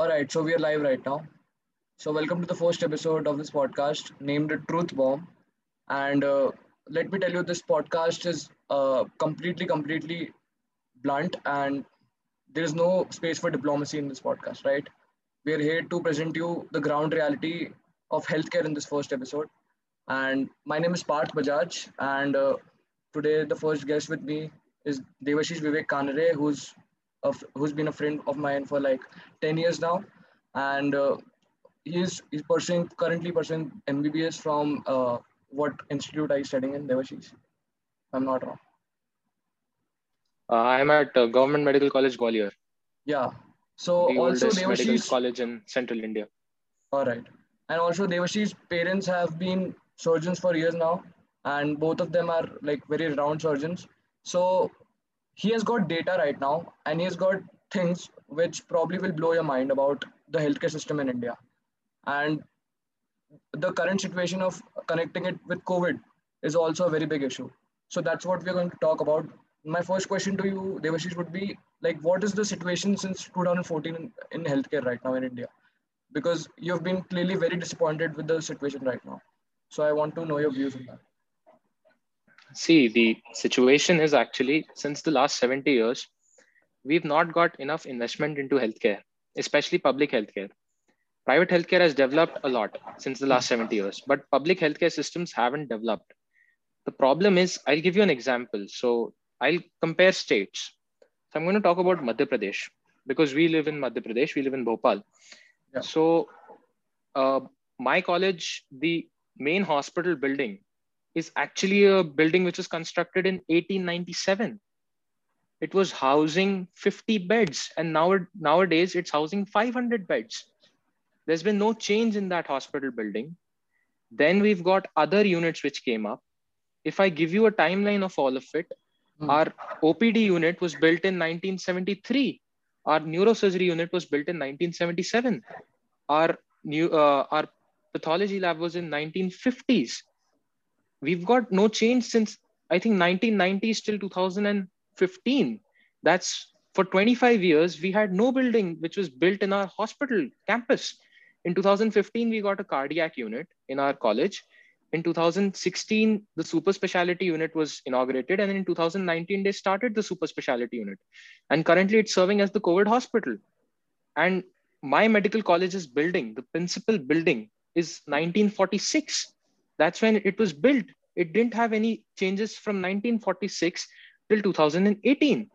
All right, so we are live right now. So, welcome to the first episode of this podcast named Truth Bomb. And uh, let me tell you, this podcast is uh, completely, completely blunt, and there is no space for diplomacy in this podcast, right? We are here to present you the ground reality of healthcare in this first episode. And my name is Parth Bajaj, and uh, today the first guest with me is Devashish Vivek Kanare, who's of who's been a friend of mine for like 10 years now. And uh, he's he's pursuing currently pursuing mbbs from uh, what institute are you studying in devashish? I'm not wrong. Uh, i'm at uh, government medical college gwalior. Yeah. So the also devashish college in central india. All right. And also devashish's parents have been surgeons for years now. And both of them are like very renowned surgeons. So he has got data right now and he has got things which probably will blow your mind about the healthcare system in India. And the current situation of connecting it with COVID is also a very big issue. So that's what we're going to talk about. My first question to you, Devashish, would be like, what is the situation since 2014 in, in healthcare right now in India? Because you've been clearly very disappointed with the situation right now. So I want to know your views on that. See, the situation is actually since the last 70 years, we've not got enough investment into healthcare, especially public healthcare. Private healthcare has developed a lot since the last 70 years, but public healthcare systems haven't developed. The problem is, I'll give you an example. So I'll compare states. So I'm going to talk about Madhya Pradesh because we live in Madhya Pradesh, we live in Bhopal. Yeah. So uh, my college, the main hospital building is actually a building which was constructed in 1897. It was housing 50 beds, and now nowadays it's housing 500 beds. There's been no change in that hospital building. Then we've got other units which came up. If I give you a timeline of all of it, Hmm. our OPD unit was built in 1973. Our neurosurgery unit was built in 1977. Our new uh, our pathology lab was in 1950s we've got no change since I think 1990s till 2015. That's for 25 years, we had no building which was built in our hospital campus. In 2015, we got a cardiac unit in our college. In 2016, the super specialty unit was inaugurated. And in 2019, they started the super specialty unit. And currently, it's serving as the COVID hospital. And my medical college's building, the principal building, is 1946 that's when it was built. It didn't have any changes from 1946 till 2018.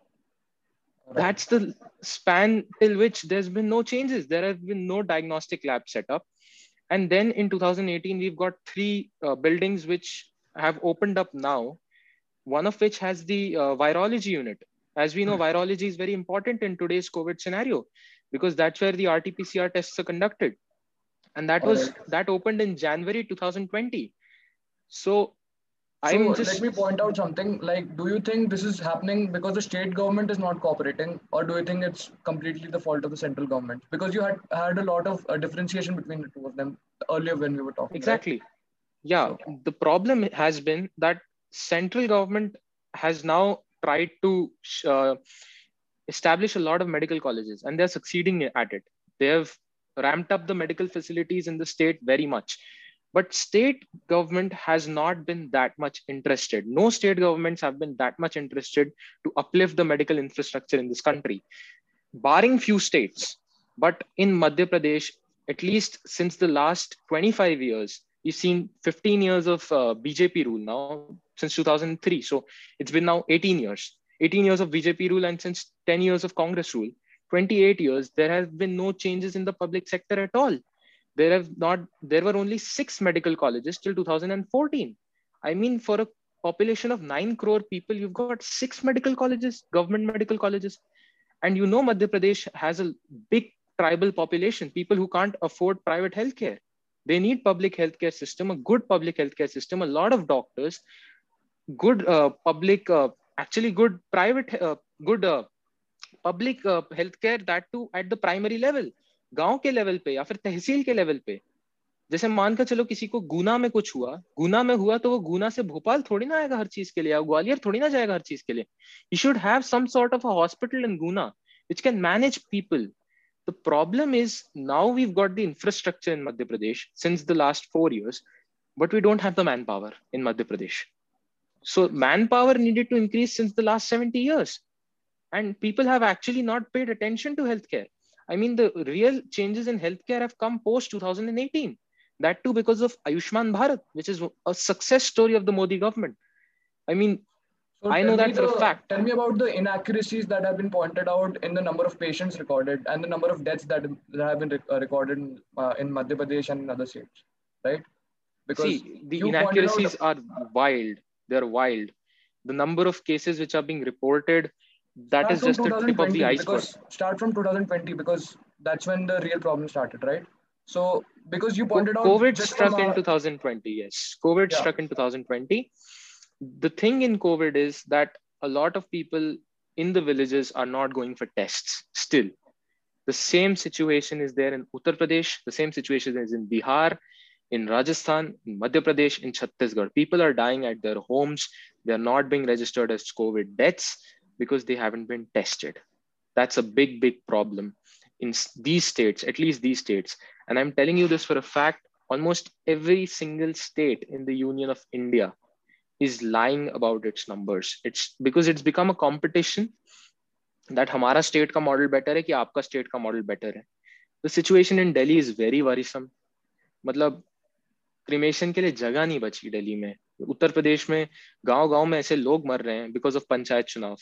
Right. That's the span till which there's been no changes. There have been no diagnostic lab set up. And then in 2018, we've got three uh, buildings which have opened up now, one of which has the uh, virology unit. As we know, virology is very important in today's COVID scenario because that's where the RT PCR tests are conducted. And that was Alright. that opened in January 2020. So So I'm just let me point out something. Like, do you think this is happening because the state government is not cooperating, or do you think it's completely the fault of the central government? Because you had had a lot of uh, differentiation between the two of them earlier when we were talking. right? exactly yeah the problem has been that central government has now tried to uh, establish a lot of medical colleges and they're succeeding at it they have ramped up the medical facilities in the state very much. But state government has not been that much interested. No state governments have been that much interested to uplift the medical infrastructure in this country barring few states. But in madhya pradesh at least since the last 25 years you've seen 15 years of uh, bjp rule now since 2003 so it's been now 18 years. 18 years of bjp rule and since 10 years of congress rule 28 years there have been no changes in the public sector at all. There have not there were only six medical colleges till 2014 i mean for a population of 9 crore people you've got six medical colleges government medical colleges. And you know madhya pradesh has a big tribal population people who can't afford private healthcare. They need public healthcare system a good public healthcare system a lot of doctors good uh, public uh, actually good private uh, good public health care that too at the primary level गाँव के level पे या फिर तहसील के level पे। जैसे मान कर चलो किसी को गुना में कुछ हुआ, गुना में हुआ तो वो गुना से भोपाल थोड़ी ना आएगा हर चीज़ के लिए या ग्वालियर थोड़ी ना जाएगा हर चीज़ के लिए। You should have some sort of a hospital in Guna which can manage people the problem is now we got the infrastructure in Madhya Pradesh since the last four years but we don't have the man power in Madhya Pradesh so man power needed to increase since the last seventy years And people have actually not paid attention to healthcare. I mean, the real changes in healthcare have come post 2018. That too because of Ayushman Bharat, which is a success story of the Modi government. I mean, so I know that for a fact. Tell me about the inaccuracies that have been pointed out in the number of patients recorded and the number of deaths that, that have been rec- uh, recorded in, uh, in Madhya Pradesh and in other states, right? Because See, the inaccuracies out... are wild. They're wild. The number of cases which are being reported, that is just the tip of the iceberg. Start from 2020 because that's when the real problem started, right? So because you pointed out COVID struck in 2020, yes. COVID yeah. struck in 2020 the thing in COVID is that a lot of people in the villages are not going for tests still. The same situation is there in Uttar Pradesh, the same situation is in Bihar, in Rajasthan, in Madhya Pradesh, in Chhattisgarh. People are dying at their homes. They're not being registered as COVID deaths because they haven't been tested. That's a big, big problem in these states, at least these states. And I'm telling you this for a fact almost every single state in the Union of India is lying about its numbers. It's because it's become a competition that हमारा state का model better है कि आपका state का model better है. The situation in Delhi is very worrisome. मतलब cremation के लिए जगह नहीं बची दिल्ली में उत्तर प्रदेश में गांव गांव में ऐसे लोग मर रहे हैं बिकॉज ऑफ पंचायत चुनाव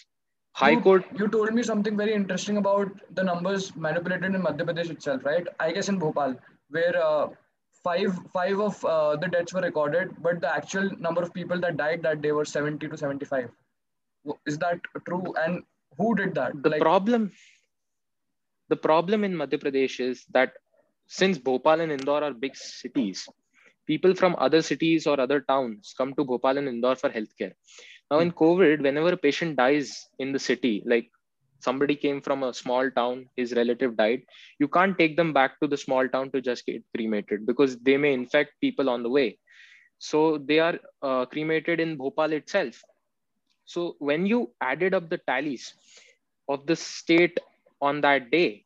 High Court. You told me something very interesting about the numbers manipulated in Madhya Pradesh itself, right? I guess in Bhopal, where uh, five five of uh, the deaths were recorded, but the actual number of people that died that day were 70 to 75. Is that true? And who did that? The like, problem, the problem in Madhya Pradesh is that since Bhopal and Indore are big cities, people from other cities or other towns come to Bhopal and Indore for healthcare. Now, in COVID, whenever a patient dies in the city, like somebody came from a small town his relative died you can't take them back to the small town to just get cremated because they may infect people on the way so they are uh, cremated in bhopal itself so when you added up the tallies of the state on that day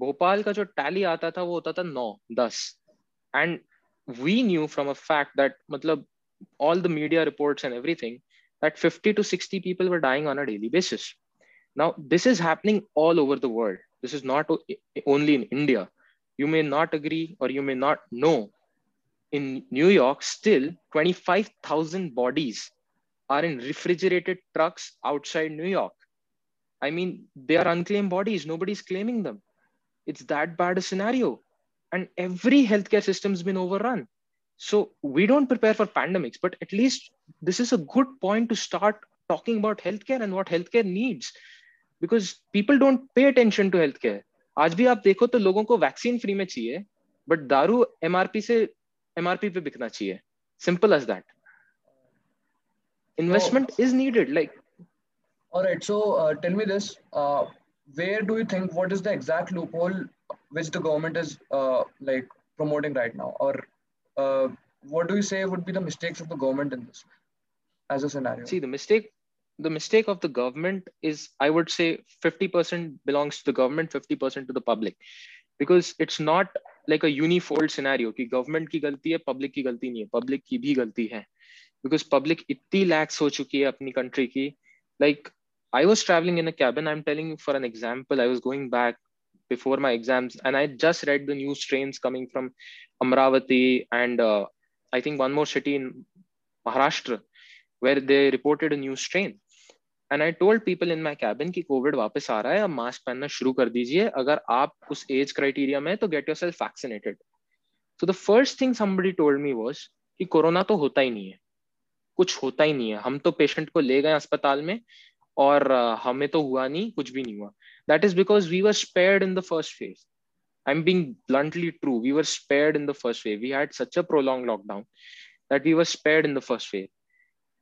Bhopal का जो tally आता था वो होता था नौ दस and we knew from a fact that matlab, all the media reports and everything that 50 to 60 people were dying on a daily basis. Now, this is happening all over the world. This is not only in India. You may not agree or you may not know. In New York, still 25,000 bodies are in refrigerated trucks outside New York. I mean, they are unclaimed bodies. Nobody's claiming them. It's that bad a scenario And every healthcare system's been overrun. So we don't prepare for pandemics, but at least this is a good point to start talking about healthcare and what healthcare needs because people don't pay attention to health care आज भी आप देखो तो लोगों को vaccine free में चाहिए but दारू एमआरपी से एमआरपी पे बिकना चाहिए simple as that investment oh. is needed like all right so uh, tell me this uh, where do you think what is the exact loophole which the government is uh, like promoting right now or uh, what do you say would be the mistakes of the government in this as a scenario see the mistake the mistake of the government is i would say 50% belongs to the government 50% to the public because it's not like a unifold scenario कि government की गलती है public की गलती नहीं है public की भी गलती है because public इतनी lax हो चुकी है अपनी country की like I was traveling in a cabin I'm telling you for an example I was going back before my exams and I just read the news trains coming from Amravati and uh, I think one more city in Maharashtra where they reported a news train. And I told people in my cabin की covid वापस आ रहा है अब mask पहनना शुरू कर दीजिए। अगर आप उस एज क्राइटेरिया में तो get your self vaccinated so the first thing somebody told me was कि कोरोना तो होता ही नहीं है। कुछ होता ही नहीं है। हम तो पेशेंट को ले गए अस्पताल में और uh, हमें तो हुआ नहीं कुछ भी नहीं हुआ। That is because we were spared in the first phase. I'm being bluntly true. We were spared in the first wave. We had such a prolonged lockdown that we were spared in the first wave.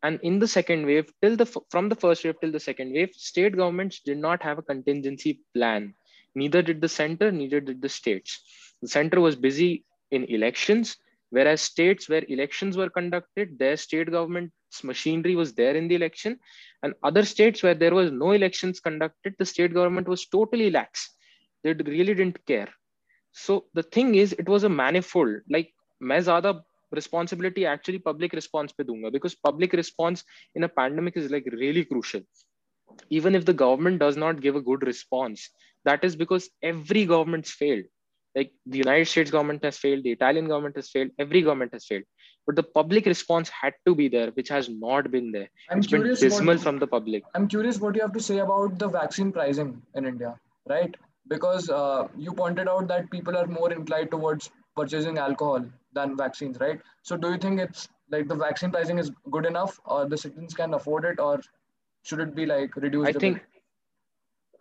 And in the second wave, till the from the first wave till the second wave, state governments did not have a contingency plan. Neither did the center, neither did the states. The center was busy in elections whereas states where elections were conducted their state government's machinery was there in the election and other states where there was no elections conducted the state government was totally lax they really didn't care so the thing is it was a manifold like मैं ज़्यादा responsibility actually public response pe dunga because public response in a pandemic is like really crucial even if the government does not give a good response that is because every government's failed like the united states government has failed the italian government has failed every government has failed but the public response had to be there which has not been there I'm it's been dismal what- from the public I'm curious what you have to say about the vaccine pricing in India, right? Because uh, you pointed out that people are more inclined towards purchasing alcohol than vaccines, right? So, do you think it's like the vaccine pricing is good enough, or the citizens can afford it, or should it be like reduced? i a bit?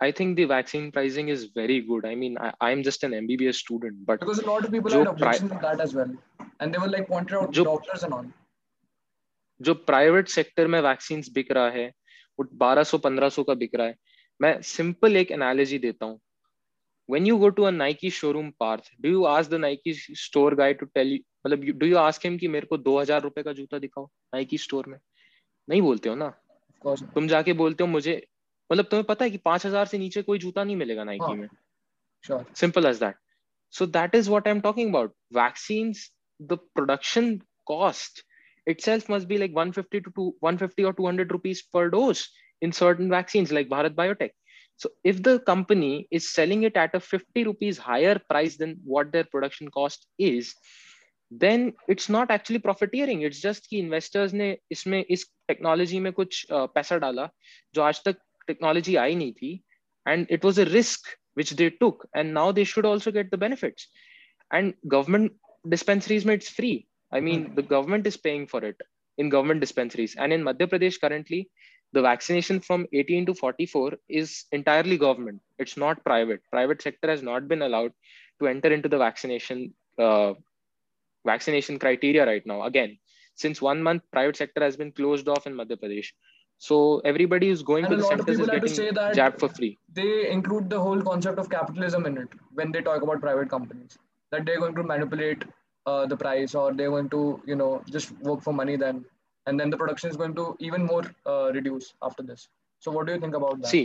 I think the vaccine pricing is very good i mean I, i'm just an mbbs student but because a lot of people had pri- objections to that as well, and they were like pointed out जो- doctors and all. जो private sector में vaccine बिक रहा है वो 1200 1500 का बिक रहा है मैं सिंपल एक एनालॉजी देता हूँ when you go to a Nike showroom path, do you ask the Nike store guy to tell you मतलब do you ask him कि मेरे को 2000 रुपए का जूता दिखाओ Nike store में नहीं बोलते हो ना तुम जाके बोलते हो मुझे मतलब तुम्हें पता है कि 5000 से नीचे कोई जूता नहीं मिलेगा Nike हाँ. में Sure. simple as that so that is what i'm talking about vaccines the production cost itself must be like 150 to two- 150 or 200 rupees per dose in certain vaccines like bharat biotech so if the company is selling it at a 50 rupees higher price than what their production cost is then it's not actually profiteering it's just कि investors ने इसमें इस technology में कुछ uh, पैसा डाला जो आज तक technology I need, and it was a risk which they took, and now they should also get the benefits. And government dispensaries it's free. I mean, mm-hmm. the government is paying for it in government dispensaries, and in Madhya Pradesh currently, the vaccination from 18 to 44 is entirely government. It's not private. Private sector has not been allowed to enter into the vaccination uh, vaccination criteria right now. Again, since one month, private sector has been closed off in Madhya Pradesh. so everybody who's going And to a the lot of centers is people have to getting say that- jabbed for free They include the whole concept of capitalism in it when they talk about private companies. That they're going to manipulate uh, the price, or they're going to, you know, just work for money then, and then the production is going to even more uh, reduce after this. So, what do you think about that? see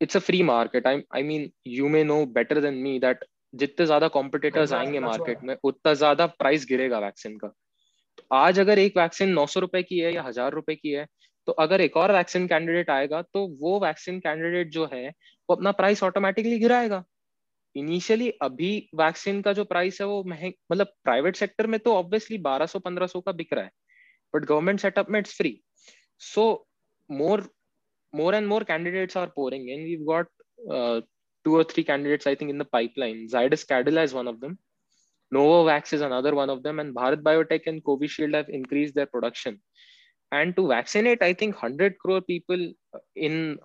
it's a free market i i mean you may know better than me that जितने ज्यादा competitors Exactly, आएंगे that's market why. में उतना ज्यादा price गिरेगा vaccine का तो आज अगर एक वैक्सीन नौ सौ रुपए की है या हज़ार रुपए की है तो अगर एक और वैक्सीन कैंडिडेट आएगा तो वो वैक्सीन कैंडिडेट जो है वो अपना प्राइस ऑटोमेटिकली गिराएगा इनिशियली अभी वैक्सीन का जो प्राइस है वो महंग मतलब प्राइवेट सेक्टर में तो ऑब्वियसली 1200 1500 का बिक रहा है बट गवर्नमेंट सेटअप में it's free so more more and more candidates are pouring in. We've got uh, two or three candidates, I think, in the pipeline. Zydus Cadila is one of. Novavax is another one of them. And Bharat Biotech and Covishield have increased their production. And to vaccinate, I think 100 crore people in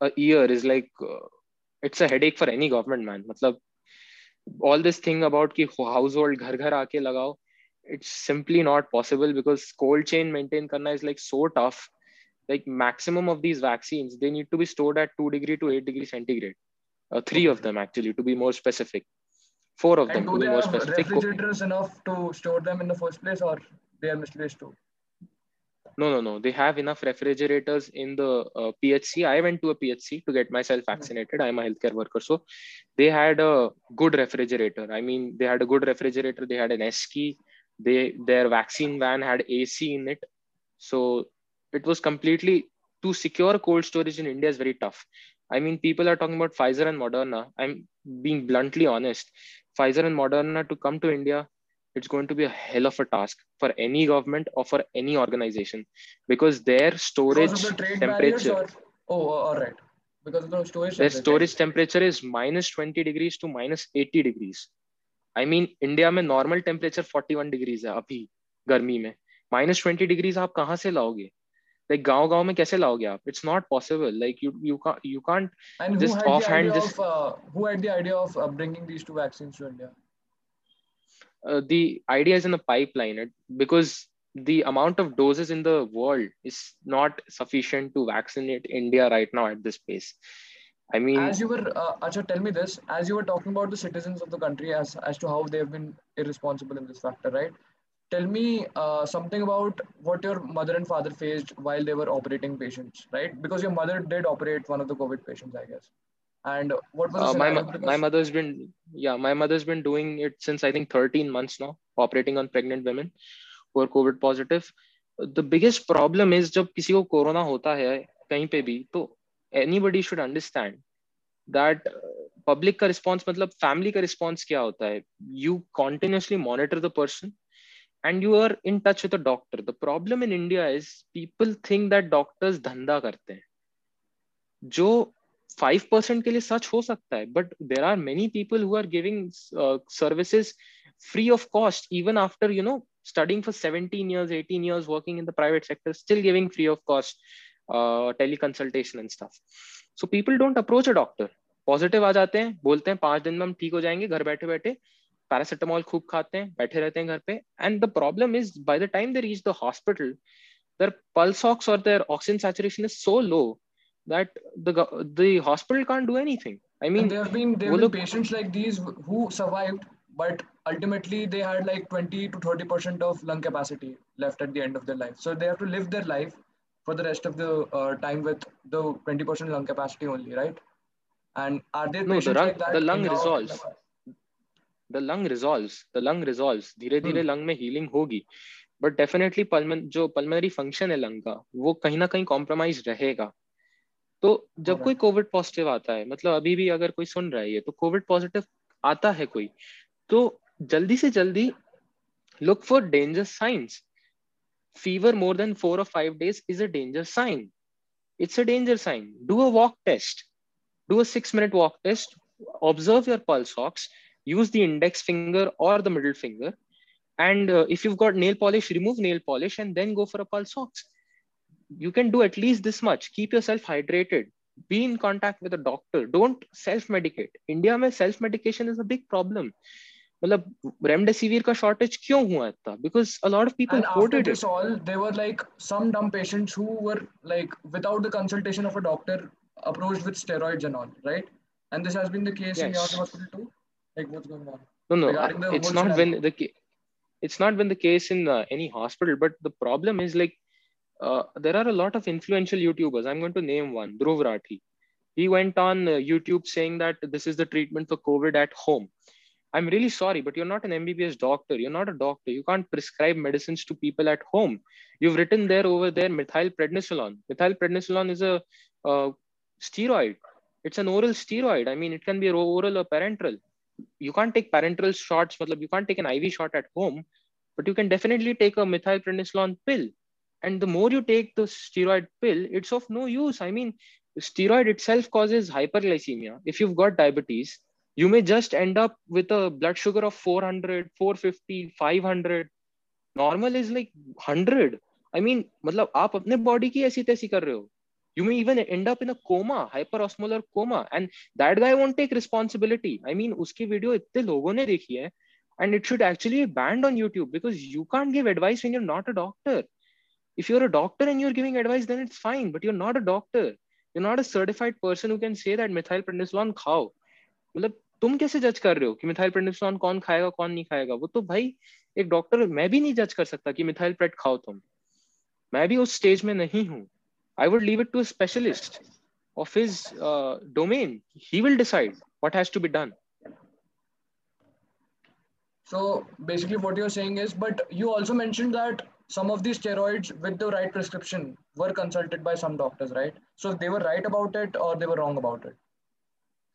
a year is like, uh, it's a headache for any government, man. Matlab, all this thing about ki household ghar ghar aake lagao, it's simply not possible because cold chain maintain karna is like so tough like maximum of these vaccines they need to be stored at 2 degree to 8 degree centigrade uh, three of them actually to be more specific four of them And to do they have specific. refrigerators enough to store them in the first place, or they are misplaced too? no no no. They have enough refrigerators in the uh, phc i went to a phc to get myself vaccinated. I'm a healthcare worker. So they had a good refrigerator. I mean they had a good refrigerator. They had an s key they their vaccine van had ac in it. So it was completely to secure cold storage in india is very tough. I mean people are talking about pfizer and moderna. I'm being bluntly honest pfizer and moderna to come to india it's going to be a hell of a task for any government or for any organization because their storage Because of the trade barriers, temperature or oh, all right. Because of the storage. their temperature. storage temperature is minus 20 degrees to minus 80 degrees i mean india में normal temperature 41 degrees है अभी गर्मी में minus 20 degrees आप कहाँ से लाओगे like गांव गांव में कैसे लाओगे आप it's not possible like you you can't you can't And who just had the offhand idea just- of uh, who had the idea of uh, bringing these two vaccines to India? uh, the idea is in the pipeline it, because the amount of doses in the world is not sufficient to vaccinate India right now at this pace. I mean, As you were, uh, Acha, tell me this. As you were talking about the citizens of the country as as to how they have been irresponsible in this factor, right? Tell me uh, something about what your mother and father faced while they were operating patients, right? Because your mother did operate one of the COVID patients, I guess. And what was Uh, my Because- my mother's been yeah my mother's been doing it since I think 13 months now, operating on pregnant women who are COVID positive. The biggest problem is जब किसी को corona होता है कहीं पे भी तो anybody should understand that public का रिस्पॉन्स मतलब फैमिली का रिस्पॉन्स क्या होता है you continuously monitor the person and you are in touch with a doctor the problem in india is people think that doctors धंधा करते हैं जो फाइव परसेंट के लिए सच हो सकता है but there are many people who are giving services free of cost even after you know studying for 17 years 18 years working in the private sector still giving free of cost uh, teleconsultation and stuff so people don't approach a doctor positive आ जाते हैं बोलते हैं पाँच दिन में हम ठीक हो जाएँगे घर बैठे बैठे पैरासिटामोल खूब खाते हैं बैठे रहते हैं घर पे and the problem is by the time they reach the hospital their pulse ox or their oxygen saturation is so low that the go- the hospital can't do anything. I mean, and there have been there वो have been लोग- patients like these who survived, but ultimately they had like 20 to 30 percent of lung capacity left at the end of their life. So they have to live their life for the rest of the uh, time with the 20 percent lung capacity only, right? And are there No, the patients lung- like that? the lung in your- The lung resolves the lung resolves धीरे धीरे lung में healing होगी but definitely पल्मन जो pulmonary function है lung का वो कहीं ना कहीं कॉम्प्रोमाइज रहेगा तो जब. कोई कोविड पॉजिटिव आता है मतलब अभी भी अगर कोई सुन रहा है ये तो कोविड पॉजिटिव आता है कोई तो जल्दी से जल्दी look for danger signs fever more than 4 or 5 days is a danger sign it's a danger sign do a walk test do a 6 minute walk test observe your pulse ox use the index finger or the middle finger and uh, if you've got nail polish remove nail polish and then go for a pulse ox you can do at least this much keep yourself hydrated be in contact with a doctor don't self medicate india mein self medication is a big problem मतलब remdesivir का shortage क्यों हुआ इतना because a lot of people And after quoted this it all, there were like some dumb patients who were like without the consultation of a doctor approached with steroids and all, right? And this has been the case in your Yes. hospital too. Like what's going on? no no it's not been the it's not been the case in uh, any hospital but the problem is like uh, there are a lot of influential youtubers. I'm going to name one dhruv rathee. He went on uh, youtube saying that this is the treatment for covid at home. I'm really sorry but you're not an mbbs doctor. You're not a doctor. You can't prescribe medicines to people at home. You've written there over there methylprednisolone. Methylprednisolone is a uh, steroid. It's an oral steroid. I mean it can be oral or parenteral you can't take parenteral shots matlab you can't take an iv shot at home but you can definitely take a methylprednisolone pill and the more you take the steroid pill it's of no use i mean steroid itself causes hyperglycemia if you've got diabetes you may just end up with a blood sugar of 400 450 500 normal is like 100 i mean matlab aap apne body ki ऐसी तैसी कर रहे हो you may even end up in a coma hyperosmolar coma and that guy won't take responsibility i mean uski video इतने लोगों ने देखी है and it should actually be banned on youtube because you can't give advice when you're not a doctor if you're a doctor and you're giving advice then it's fine but you're not a doctor you're not a certified person who can say that methylprednisolone खाओ मतलब तुम कैसे जज कर रहे हो कि methyl कौन खाएगा कौन नहीं खाएगा वो तो भाई एक डॉक्टर मैं भी नहीं जज कर सकता कि मिथाइल प्रेड खाओ तुम मैं भी उस स्टेज में नहीं हूँ I would leave it to a specialist of his uh, domain. He will decide what has to be done. So basically what you're saying is, but you also mentioned that some of these steroids with the right prescription were consulted by some doctors, right? So they were right about it or they were wrong about it.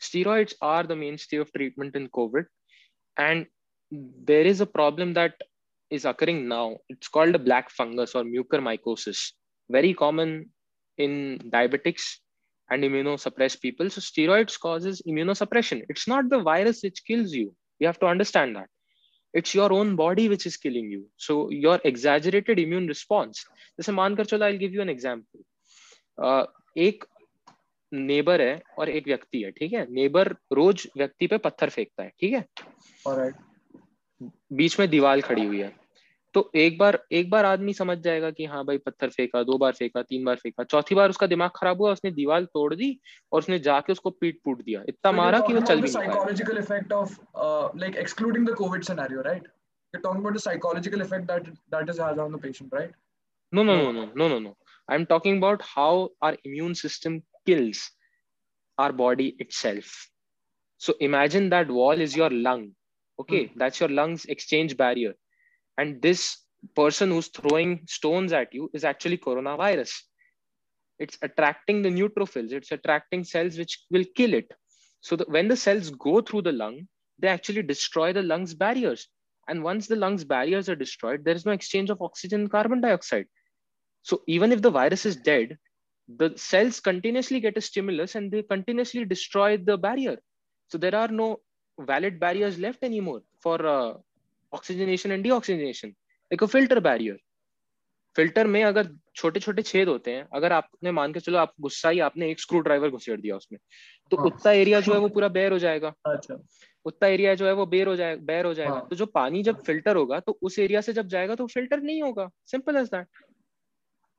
Steroids are the mainstay of treatment in COVID. And there is a problem that is occurring now. It's called a black fungus or mucormycosis, very common in diabetics and immunosuppressed people so steroids causes immunosuppression it's not the virus which kills you you have to understand that it's your own body which is killing you so your exaggerated immune response जैसे मानकर चलो i'll give you an example uh, एक neighbour है और एक व्यक्ति है ठीक है नेबर रोज व्यक्ति पे पत्थर फेंकता है ठीक है right. बीच में दीवार खड़ी हुई है तो एक बार एक बार आदमी समझ जाएगा कि हाँ भाई पत्थर फेंका दो बार फेंका तीन बार फेंका चौथी बार उसका दिमाग खराब हुआ उसने दीवार तोड़ दी और उसने जाके उसको पीट पूट दिया। इतना मारा कि वो चल भी psychological effect of like excluding the covid scenario right you talking about the psychological effect that that is has on the patient right no no no no no no I am talking about how our immune system kills our body itself so imagine that wall is your lung okay that's your lungs exchange barrier And this person who's throwing stones at you is actually coronavirus. It's attracting the neutrophils, it's attracting cells which will kill it. So when the cells go through the lung, they actually destroy the lungs barriers. And once the lungs barriers are destroyed, there is no exchange of oxygen and carbon dioxide. So even if the virus is dead, the cells continuously get a stimulus and they continuously destroy the barrier. So there are no valid barriers left anymore for uh, oxygenation and like a filter barrier. Filter में अगर छोटे छोटे छेद होते हैं अगर आपने मान के चलो आप गुस्सा ही आपने एक स्क्रू ड्राइवर घुसेड़ दिया उसमें तो हाँ. उतना एरिया जो है वो पूरा बेर हो जाएगा। अच्छा। उतना एरिया जो है वो बेर हो जाएगा बेर हो जाएगा। हाँ. तो जो पानी जब फ़िल्टर होगा तो उस एरिया से जब जाएगा तो फ़िल्टर नहीं होगा। सिंपल एज दैट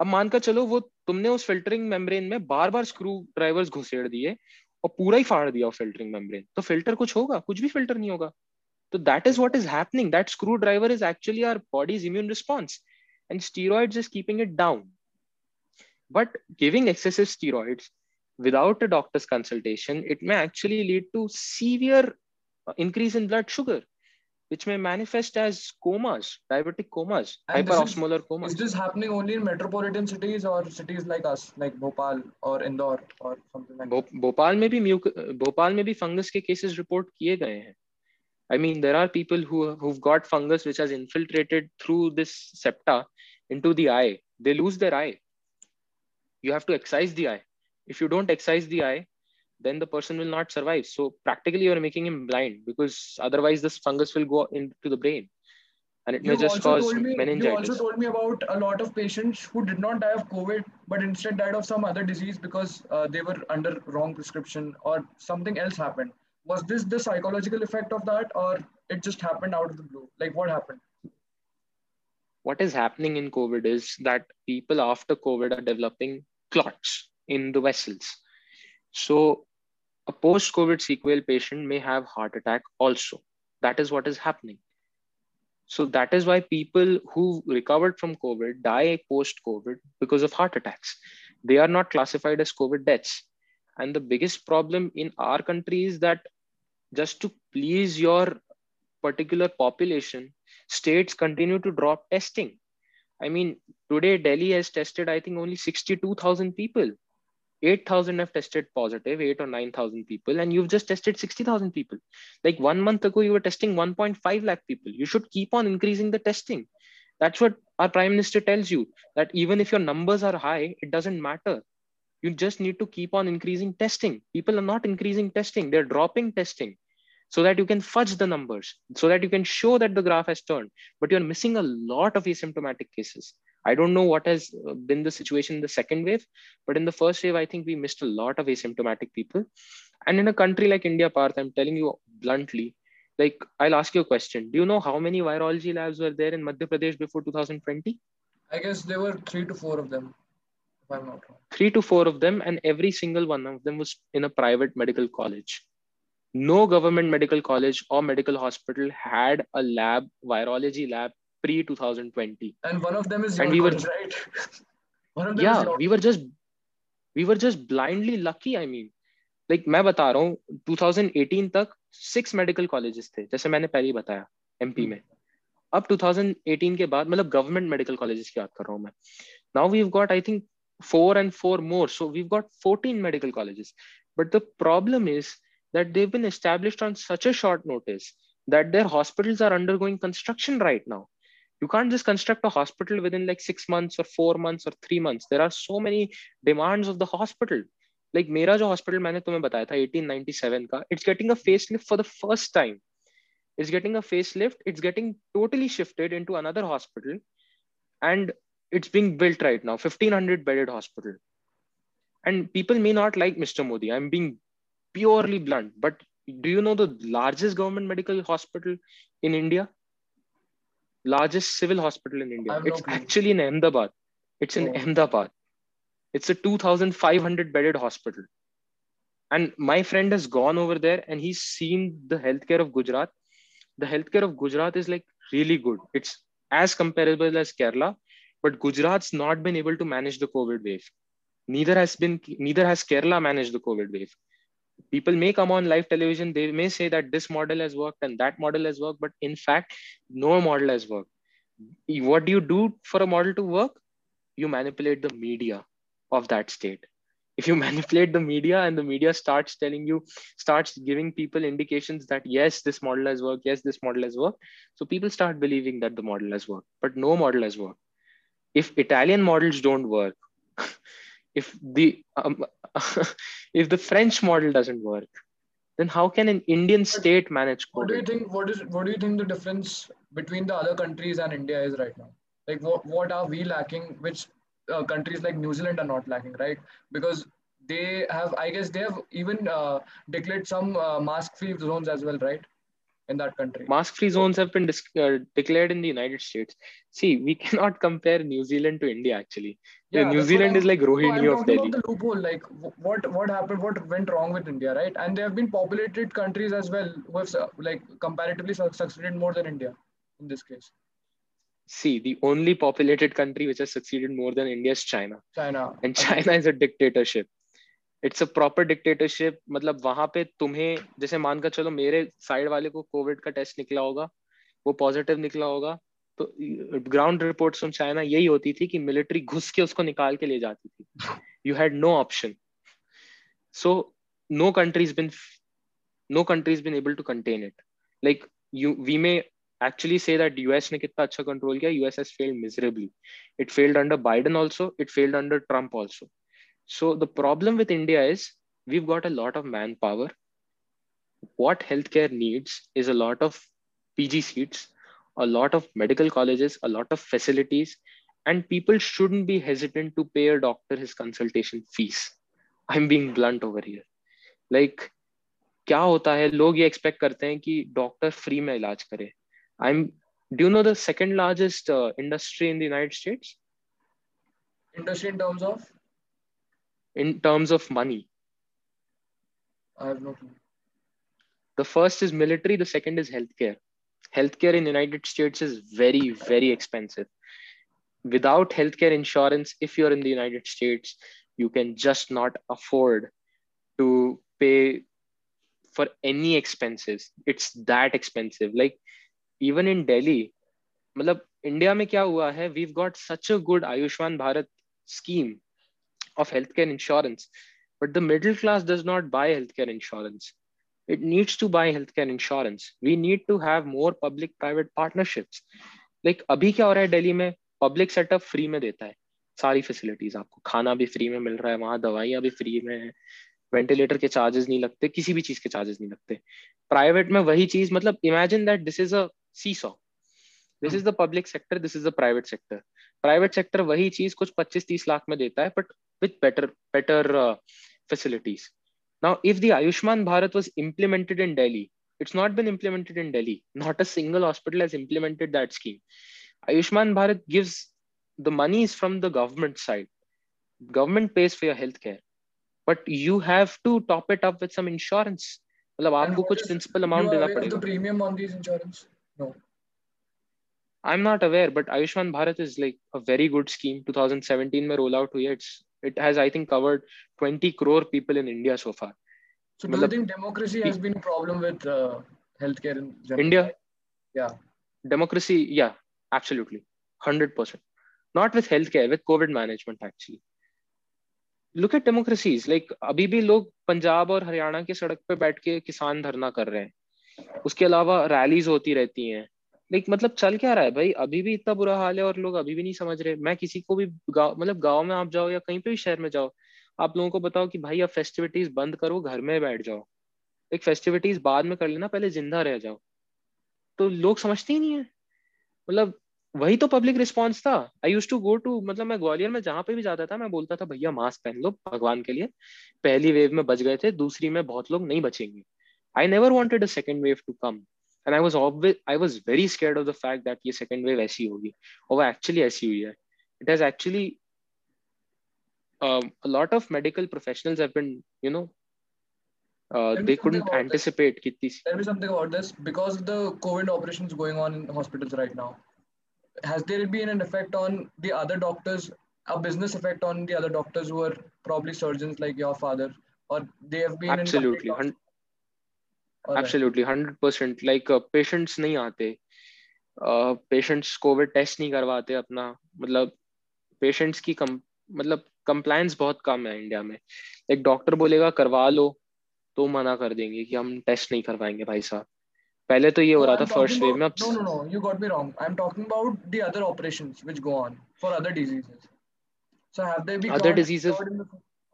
अब मानकर चलो वो तुमने उस फिल्टरिंग मेम्ब्रेन में बार बार स्क्रू ड्राइवर्स घुसेड़ दिए और पूरा ही फाड़ दिया फिल्टरिंग मेम्ब्रेन तो फ़िल्टर कुछ होगा? कुछ भी फ़िल्टर नहीं होगा। तो that is what is happening that screw driver is actually are bodies immune response and steroids is keeping it down but giving excessive steroids without a doctor's consultation it may actually lead to severe increase in blood sugar which may manifest as comas, diabetic comas, and hyperosmolar is, comas. Is this happening only in metropolitan cities or cities like us, like Bhopal or Indore or something like Bhop- that? Bhopal में भी muc- Bhopal में भी fungus के cases report किए गए हैं. I mean, there are people who who've got fungus which has infiltrated through this septa into the eye. They lose their eye. You have to excise the eye. If you don't excise the eye, then the person will not survive. So practically you're making him blind because otherwise this fungus will go into the brain and it you may just cause me, meningitis. You also told me about a lot of patients who did not die of COVID, but instead died of some other disease because uh, they were under wrong prescription or something else happened. Was this the psychological effect of that or it just happened out of the blue? Like what happened? What is happening in COVID is that people after COVID are developing clots in the vessels. So a post-COVID sequel patient may have heart attack also. That is what is happening. So that is why people who recovered from COVID die post-COVID because of heart attacks. They are not classified as COVID deaths. And the biggest problem in our country is that just to please your particular population, states continue to drop testing. I mean, today Delhi has tested, I think, only 62,000 people. 8,000 have tested positive, 8 or 9,000 people, and you've just tested 60,000 people. Like one month ago, you were testing 1.5 lakh people. You should keep on increasing the testing. That's what our prime minister tells you that even if your numbers are high, it doesn't matter. You just need to keep on increasing testing. People are not increasing testing, they're dropping testing so that you can fudge the numbers, so that you can show that the graph has turned. But you're missing a lot of asymptomatic cases. I don't know what has uh, been the situation in the second wave, but in the first wave, I think we missed a lot of asymptomatic people. And in a country like India, Parth, I'm telling you bluntly, like I'll ask you a question. Do you know how many virology labs were there in Madhya Pradesh before 2020? I guess there were three to four of them, if I'm not wrong. Three to four of them, and every single one of them was in a private medical college. No government medical college or medical hospital had a lab, virology lab pre 2020 and one of them is and we were right one of them yeah we were just we were just blindly lucky i mean like मैं बता रहा हूँ 2018 तक six medical colleges थे जैसे मैंने पहले ही बताया एमपी में अब 2018 के बाद मतलब गवर्नमेंट मेडिकल कॉलेजेस की बात कर रहा हूँ मैं now we got I think four and four more so we've got 14 medical colleges but the problem is that they've been established on such a short notice that their hospitals are undergoing construction right now you can't just construct a hospital within like six months or four months or three months there are so many demands of the hospital like मेरा जो hospital मैंने तुम्हें बताया था 1897 का it's getting a facelift for the first time it's getting a facelift it's getting totally shifted into another hospital and it's being built right now 1500 bedded hospital and people may not like mr modi i'm being purely blunt but do you know the largest government medical hospital in india largest civil hospital in India. It's actually in Ahmedabad. It's in oh. Ahmedabad. It's a 2,500 bedded hospital. And my friend has gone over there and he's seen the healthcare of Gujarat. The healthcare of Gujarat is like really good. It's as comparable as Kerala, but Gujarat's not been able to manage the COVID wave. Neither has been neither has Kerala managed the COVID wave. People may come on live television they may say that this model has worked and that model has worked but in fact no model has worked. What do you do for a model to work? You manipulate the media of that state. If you manipulate the media and the media starts telling you starts giving people indications that yes this model has worked yes this model has worked so people start believing that the model has worked but no model has worked. If italian models don't work if the um, if the french model doesn't work then how can an indian state manage COVID? what do you think what is what do you think the difference between the other countries and india is right now like what, what are we lacking which uh, countries like New Zealand are not lacking, right? Because they have, I guess, they have even uh, declared some uh, mask-free zones as well, right? In that country, mask-free zones have been uh, declared in the United States. See, we cannot compare New Zealand to India. Actually, yeah, New Zealand is like Rohini no, of Delhi. About the loophole, like what what happened, what went wrong with India, right? And they have been populated countries as well who have like comparatively succeeded more than India in this case see the only populated country which has succeeded more than india is china china and china is a dictatorship it's a proper dictatorship मतलब वहाँ पे तुम्हें, जैसे मानकर चलो मेरे side वाले को कोविड का टेस्ट निकला होगा, वो पॉजिटिव निकला होगा तो ग्राउंड रिपोर्ट्स फ्रॉम चाइना यही होती थी कि मिलिट्री घुस के उसको निकाल के ले जाती थी you had no option so no countries been no countries been able to contain it like you we may actually say that US ने कितना अच्छा कंट्रोल किया US has failed miserably. It failed under Biden also. It failed under Trump also. So the problem with India is we've got a lot of manpower. What healthcare needs is a lot of PG seats, a lot of medical colleges, a lot of facilities, and people shouldn't be hesitant to pay a doctor his consultation fees. I'm being blunt over here. Like क्या होता है लोग ये expect करते हैं कि doctor free में इलाज करे I'm. Do you know the second largest uh, industry in the United States? Industry in terms of? In terms of money. I have no clue. The first is military. The second is healthcare. Healthcare in the United States is very, very expensive. Without healthcare insurance, if you're in the United States, you can just not afford to pay for any expenses. It's that expensive. Like even in daily मतलब India में क्या हुआ है we got such a good Ayushman Bharat scheme of healthcare insurance but the middle class does not buy healthcare insurance it needs to buy healthcare insurance we need to have more public private partnerships like अभी क्या हो रहा है दिल्ली में public setup free में देता है सारी फैसिलिटीज़ आपको खाना भी फ्री में मिल रहा है वहाँ दवाइयाँ भी फ्री में है वेंटिलेटर के चार्जेस नहीं लगते किसी भी चीज़ के चार्जेस नहीं लगते प्राइवेट में वही चीज़ मतलब imagine that this is a seesaw this is the public sector this is the private sector private sector वही चीज़ कुछ 25-30 लाख में देता है but with better better uh, facilities now if the ayushman bharat was implemented in delhi it's not been implemented in delhi not a single hospital has implemented that scheme ayushman bharat gives the money is from the government side government pays for your health care but you have to top it up with some insurance मतलब आपको कुछ principal amount देना पड़ेगा premium on this insurance no. I'm not aware, but Ayushman Bharat is like a very good scheme. 2017 mein roll out hui It's it has I think covered 20 crore people in India so far. So do you think democracy has been a problem with uh, healthcare in general? India? Yeah. Democracy, yeah, absolutely, hundred percent. Not with healthcare, with COVID management actually. Look at democracies. Like अभी भी लोग पंजाब और हरियाणा की सड़क पे बैठ के किसान धरना कर रहे हैं उसके अलावा रैलीज होती रहती हैं लाइक मतलब चल क्या रहा है भाई? अभी भी इतना बुरा हाल है और लोग अभी भी नहीं समझ रहे। मैं किसी को भी गाँव मतलब गाँव में आप जाओ या कहीं पे भी शहर में जाओ, आप लोगों को बताओ कि भाई अब फेस्टिविटीज बंद करो, घर में बैठ जाओ। एक फेस्टिविटीज बाद में कर लेना, पहले ज़िंदा रह जाओ। तो लोग समझते ही नहीं है। मतलब वही तो पब्लिक रिस्पॉन्स था। I use to go to मतलब मैं ग्वालियर में जहाँ पे भी जाता था, मैं बोलता था, भैया मास्क पहन लो भगवान के लिए। पहली वेव में बच गए थे, दूसरी में बहुत लोग नहीं बचेंगे। I never wanted a second wave to come. and i was obvious i was very scared of the fact that ye second wave aisi hogi or actually aisi hui hai it has actually um, a lot of medical professionals have been you know uh, they couldn't anticipate this. Tell me something about this because the COVID operations going on in hospitals right now. Has there been an effect on the other doctors, a business effect on the other doctors who are probably surgeons like your father, or they have been absolutely in absolutely 100% like uh, patients नहीं आते। Patients COVID test नहीं करवाते अपना। मतलब patients की कम मतलब compliance बहुत कम है इंडिया में। एक डॉक्टर बोलेगा करवा लो। तो मना कर देंगे कि हम टेस्ट नहीं करवाएँगे भाई साहब। पहले तो ये हो रहा था फ़र्स्ट वेव में। अब no no no you got me wrong I am talking about the other operations which go on for other diseases so have they been other diseases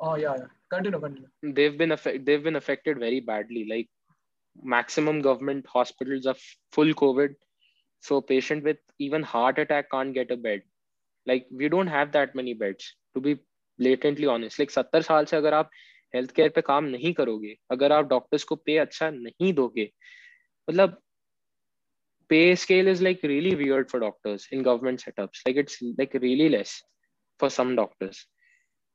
oh yeah, yeah. Continue continue. They've been affected they've been affected very badly. Like maximum government hospitals are full covid so patient with even heart attack can't get a bed like we don't have that many beds to be blatantly honest like 70 साल से अगर आप health care पे काम नहीं करोगे अगर आप डॉक्टर्स को पे अच्छा नहीं दोगे मतलब pay scale is like really weird for doctors in government setups like it's like really less for some doctors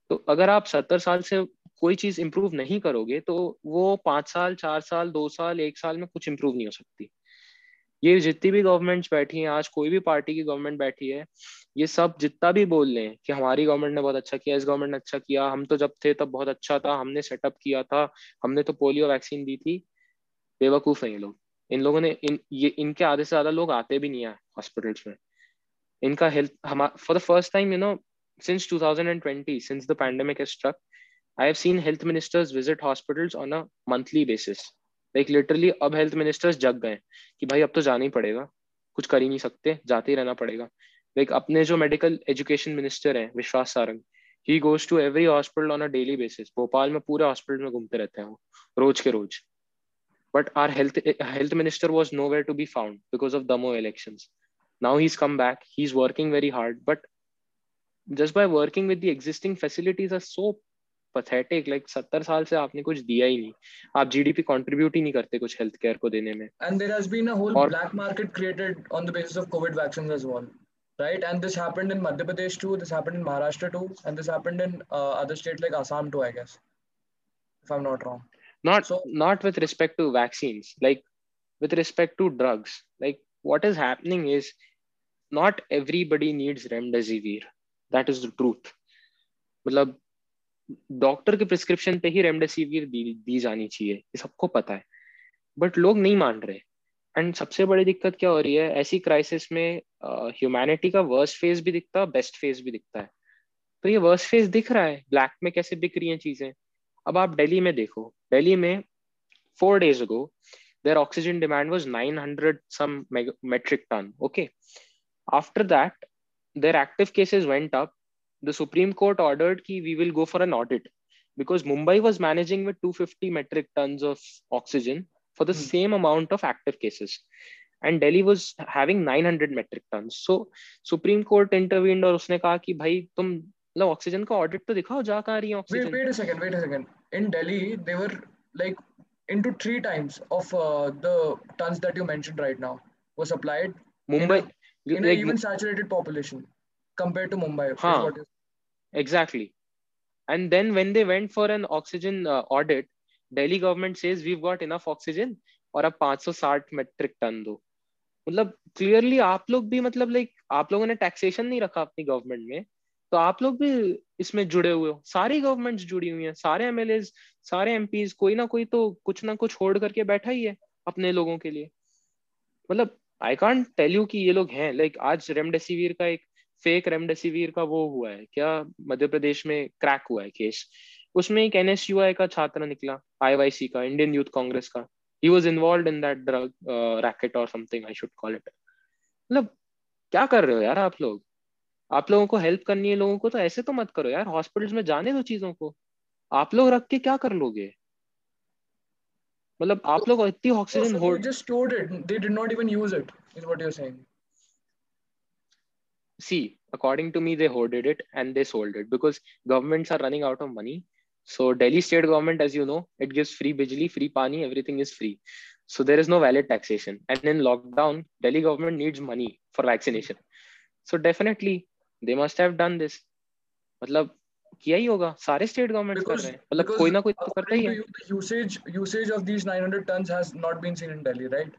तो अगर आप सत्तर साल से कोई चीज़ इंप्रूव नहीं करोगे तो वो पाँच साल, चार साल, दो साल, एक साल में कुछ इंप्रूव नहीं हो सकती। ये जितनी भी गवर्नमेंट्स बैठी हैं, आज कोई भी पार्टी की गवर्नमेंट बैठी है, ये सब जितना भी बोल रहे हैं कि हमारी गवर्नमेंट ने बहुत अच्छा किया, इस गवर्नमेंट ने अच्छा किया, हम तो जब थे तब बहुत अच्छा था, हमने सेटअप किया था, हमने तो पोलियो वैक्सीन दी थी। बेवकूफ़ है ये लोग। इन लोगों ने, इन, ये, इनके आधे से ज़्यादा लोग आते भी नहीं है हॉस्पिटल्स में। इनका हेल्थ हम for the first time you know since 2020 since the pandemic has struck i have seen health ministers visit hospitals on a monthly basis like literally अब health ministers जग गए कि भाई अब तो जाना ही पड़ेगा कुछ कर ही नहीं सकते जाते ही रहना पड़ेगा लाइक like, अपने जो मेडिकल एजुकेशन मिनिस्टर हैं Vishwas Sarang he goes to every hospital on a daily basis Bhopal में पूरे हॉस्पिटल में घूमते रहते हैं वो रोज के रोज but our health health minister was nowhere to be found because of Damo elections. Now he's come back. He's working very hard, but just by working with the existing facilities are so pathetic. Like 70 साल से आपने कुछ दिया ही नहीं आप GDP contribute ही नहीं करते कुछ हेल्थ केयर को देने में and there has been a whole और, black market created on the basis of covid vaccines as well right and this happened in madhya pradesh too this happened in maharashtra too and this happened in uh, other states like assam too i guess if i'm not wrong not so, not with respect to vaccines like with respect to drugs like what is happening is not everybody needs remdesivir That is the truth. मतलब doctor के prescription पे ही remdesivir दी, दी जानी चाहिए ये सबको पता है। बट लोग नहीं मान रहे। एंड सबसे बड़ी दिक्कत क्या हो रही है? ऐसी क्राइसिस में ह्यूमैनिटी का वर्स्ट फ़ेज़ भी दिखता है बेस्ट फ़ेज़ भी दिखता है। तो ये वर्स्ट फ़ेज़ दिख रहा है। ब्लैक में कैसे बिक रही हैं चीज़ें? अब आप दिल्ली में देखो। दिल्ली में four days ago their oxygen demand was 900 some metric tonne okay after that their active cases went up the supreme court ordered ki we will go for an audit because mumbai was managing with 250 metric tons of oxygen for the hmm. same amount of active cases and delhi was having 900 metric tons so supreme court intervened और उसने कहा कि भाई तुम मतलब oxygen का audit तो दिखाओ जा कहां रही है oxygen wait a second wait a second in Delhi they were like into three times of uh, the tons that you mentioned right now was supplied Mumbai आप लोगों ने टैक्सेशन नहीं रखा अपनी गवर्नमेंट में तो आप लोग भी इसमें जुड़े हुए सारी गवर्नमेंट जुड़ी हुई है सारे एम एल एमएलए सारे एम पी कोई ना कोई तो कुछ ना कुछ होल्ड करके बैठा ही है अपने लोगों के लिए। मतलब आई कॉन्ट टेल यू कि ये लोग हैं। लाइक आज रेमडेसिविर का एक फेक रेमडेसिविर का वो हुआ है। क्या मध्य प्रदेश में क्रैक हुआ है केस उसमें एक एनएसयूआई का छात्र निकला आईवाईसी का इंडियन यूथ कांग्रेस का। He was involve in that drug racket और something I should call it मतलब क्या कर रहे हो यार आप लोग? आप लोगों को हेल्प करनी है लोगों को तो ऐसे तो मत करो यार। हॉस्पिटल्स में जाने दो चीज़ों को। आप लोग रख के क्या कर लोगे? मतलब आप लोग इतनी oxygen hold just stored it they did not even use it is what you are saying see according to me they holded it and they sold it because governments are running out of money so Delhi state government as you know it gives free bijli free paani everything is free so there is no valid taxation and in lockdown Delhi government needs money for vaccination so definitely they must have done this मतलब किया ही होगा। सारे state government कर रहे हैं। मतलब कोई ना कोई तो करता ही है। Usage usage of these 900 tonnes has not been seen in Delhi right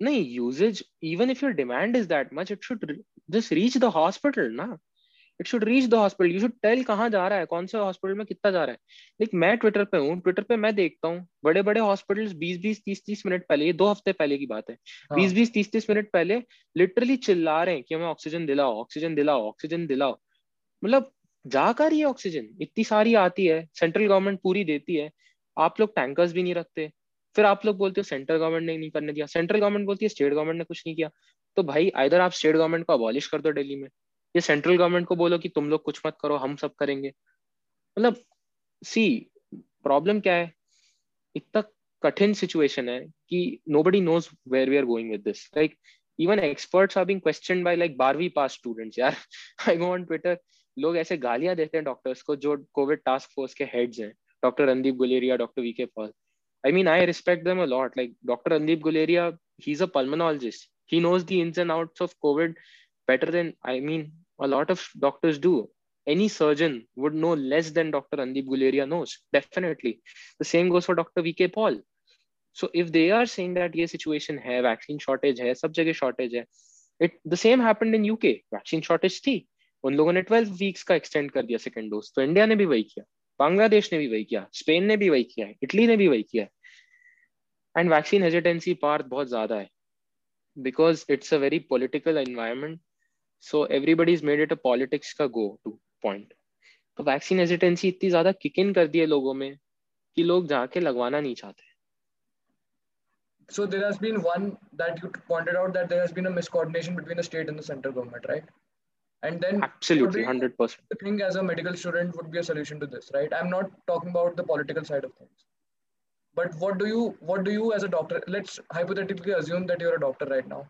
नहीं usage even if your demand is that much it should just reach the hospital ना। It should reach the hospital you should tell कहाँ जा रहा है कौन से hospital में कितना जा रहा है। लेकिन मैं ट्विटर पे हूँ। ट्विटर पे मैं देखता हूँ। बड़े बड़े हॉस्पिटल्स बीस बीस तीस तीस मिनट पहले ये दो हफ़्ते पहले की बात है। हाँ. बीस बीस तीस तीस मिनट पहले लिटरली चिल्ला रहे हैं कि हमें ऑक्सीजन दिलाओ ऑक्सीजन दिलाओ ऑक्सीजन दिलाओ। मतलब जाकर ये ऑक्सीजन इतनी सारी आती है सेंट्रल गवर्नमेंट पूरी देती है, आप लोग टैंकर्स भी नहीं रखते। फिर आप लोग बोलते हो सेंट्रल गवर्नमेंट ने नहीं करने दिया सेंट्रल गवर्नमेंट बोलती है स्टेट गवर्नमेंट ने कुछ नहीं किया। तो भाई इधर आप स्टेट गवर्नमेंट को अबॉलिश कर दो दिल्ली में, ये सेंट्रल गवर्नमेंट को बोलो कि तुम लोग कुछ मत करो, हम सब करेंगे। मतलब सी प्रॉब्लम क्या है? इतना कठिन सिचुएशन है कि nobody knows where we are going with this like even experts are being question by like बारहवीं पास स्टूडेंट्स यार। आई गो ऑन ट्विटर लोग ऐसे गालियाँ देते हैं डॉक्टर्स को जो कोविड टास्क फोर्स के हेड्स हैं doctor Randeep Guleria doctor V Paul I mean I respect them a lot like doctor Randeep Guleria he is a pulmonologist he knows the ins and outs of Covid better than I mean a lot of doctors do any surgeon would know less than doctor Randeep Guleria knows definitely the same goes for doctor V Paul so if they are saying that ये situation है vaccine shortage है, सब जगह shortage है it the same happened in UK vaccine shortage थी. उन लोगों ने 12 वीक्स का एक्सटेंड कर दिया सेकेंड डोज तो इंडिया ने भी वही किया बांग्लादेश ने भी वही किया स्पेन ने भी वही किया है इटली ने भी वही किया है। एंड वैक्सीन हेजिटेंसी पार्ट बहुत ज़्यादा है because it's a very political environment so everybody is made it a politics का गो टू पॉइंट तो वैक्सीन हेजिटेंसी इतनी ज़्यादा किक इन कर दी है लोगों में कि लोग जाके लगवाना नहीं चाहते। So there has been one that you pointed out that there has been a miscoordination between the state and the central government, right? And then absolutely 100% the thing as a medical student would be a solution to this right? I'm not talking about the political side of things. But what do you what do you as a doctor let's hypothetically assume that you're a doctor right now.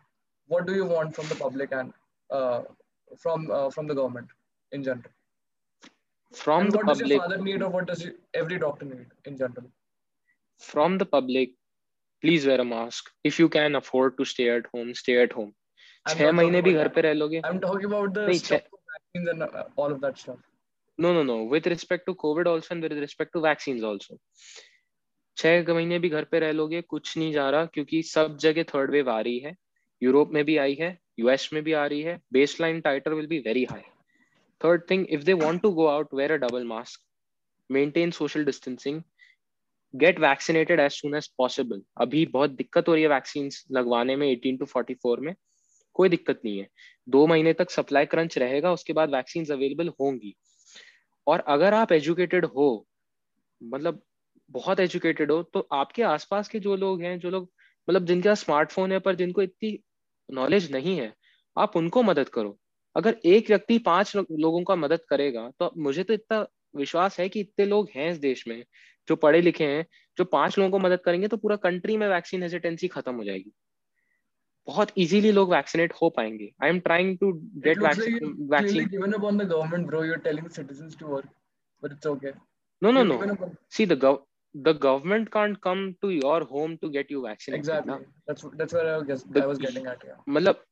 What do you want from the public and uh, from uh, from the government in general? From and the what public does your father need or what does every doctor need in general? From the public please wear a mask. If you can afford to stay at home stay at home छह महीने भी घर पे रह लोगे talking about the stuff vaccines and uh, all of that stuff. No, no, no. With respect to COVID also and with respect to vaccines also. छह महीने भी घर पे रह लोगे कुछ नहीं जा रहा क्योंकि सब जगह थर्ड वेव आ रही है यूरोप में भी आई है यूएस में भी आ रही है baseline titre will be very high third thing if they want to go out wear a double mask maintain social distancing get vaccinated as soon as possible अभी बहुत दिक्कत हो रही है वैक्सीन लगवाने में 18 टू 44 में कोई दिक्कत नहीं है। दो महीने तक सप्लाई क्रंच रहेगा, उसके बाद वैक्सीन अवेलेबल होंगी। और अगर आप एजुकेटेड हो मतलब बहुत एजुकेटेड हो तो आपके आसपास के जो लोग हैं, जो लोग मतलब जिनके पास स्मार्टफ़ोन है, पर जिनको इतनी नॉलेज नहीं है, आप उनको मदद करो। अगर एक व्यक्ति पाँच लोगों का मदद करेगा तो मुझे तो इतना विश्वास है कि इतने लोग हैं इस देश में, जो पढ़े लिखे हैं, जो पाँच लोगों को मदद करेंगे तो पूरा कंट्री में वैक्सीन हेजिटेंसी खत्म हो जाएगी। बहुत इजीली लोग वैक्सीनेट हो पाएँगे I am trying to get vaccine given up on the government bro you're telling citizens to work but it's okay no no no see the gov the government can't come to your home to get you vaccinated exactly na? that's that's where I was, the, I was getting at yeah मतलब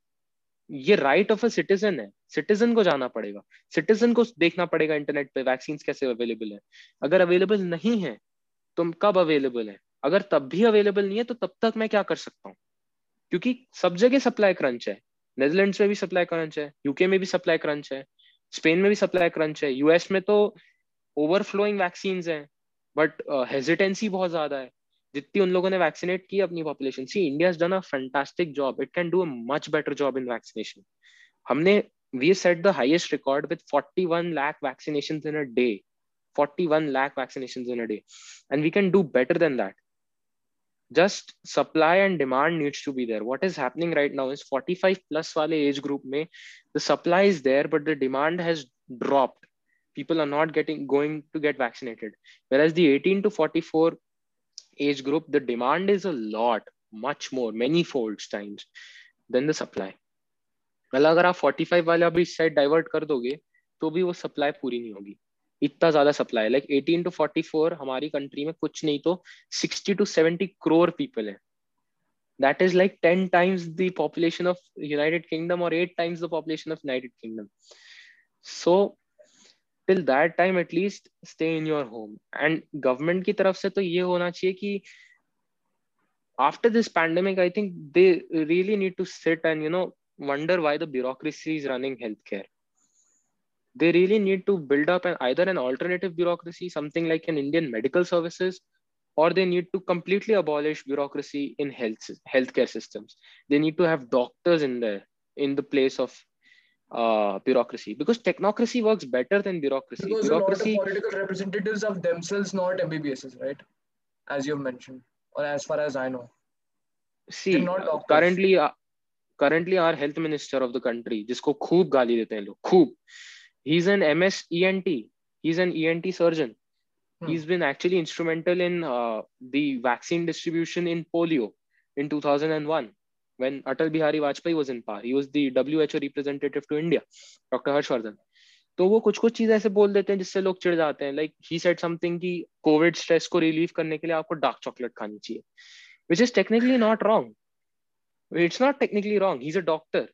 ये right of a citizen है citizen को जाना पड़ेगा citizen को देखना पड़ेगा internet पे वैक्सीन कैसे अवेलेबल है अगर अवेलेबल नहीं है तो कब अवेलेबल है अगर तब भी अवेलेबल नहीं है तो तब तक मैं क्या कर सकता हूँ क्योंकि सब जगह सप्लाई क्रंच है। नेदरलैंड्स में भी सप्लाई क्रंच है यूके में भी सप्लाई क्रंच है स्पेन में भी सप्लाई क्रंच है यूएस में तो ओवरफ्लोइंग वैक्सीन है बट हेजिटेंसी बहुत ज़्यादा है। जितनी उन लोगों ने वैक्सीनेट की अपनी population see India done a fantastic job it can do a much better job in vaccination हमने we set the highest record with 41 lakh vaccinations in a day 41 lakh vaccinations in a day and we can do better than that just supply and demand needs to be there what is happening right now is 45 plus wale age group may the supply is there but the demand has dropped people are not getting going to get vaccinated whereas the 18 to 44 age group the demand is a lot much more many folds times than the supply मतलब अगर आप 45 वाले अभी side divert कर दोगे तो भी वो सप्लाई पूरी नहीं होगी इतना ज़्यादा supply like eighteen to forty four हमारी कंट्री में कुछ नहीं तो sixty to seventy crore people है। That is like ten times the population of United Kingdom और eight times the population of United Kingdom so till that time at least stay in your home and government की तरफ़ से तो ये होना चाहिए कि after this pandemic I think they really need to to and you know wonder why the bureaucracy is running health care they really need to build up an, either an alternative bureaucracy, something like an Indian medical services, or they need to completely abolish bureaucracy in health healthcare systems. They need to have doctors in there in the place of uh, bureaucracy because technocracy works better than bureaucracy. Because bureaucracy, a lot of political representatives of themselves not MBBSs, right? As you've mentioned, or as far as I know. See, currently, uh, currently our health minister of the country, जिसको खूब गाली देते हैं लोग, खूब. He's an MS ENT. He's an ENT surgeon. Hmm. He's been actually instrumental in uh, the vaccine distribution in polio in 2001 when Atal Bihari Vajpayee was in power. He was the WHO representative to India, Dr. Harshvardhan. तो वो कुछ कुछ चीज ऐसे बोल देते हैं जिससे लोग चिढ़ जाते हैं लाइक ही सेड समथिंग कि कोविड स्ट्रेस को रिलीव करने के लिए आपको डार्क चॉकलेट खानी चाहिए which is technically not wrong it's not technically wrong he is a doctor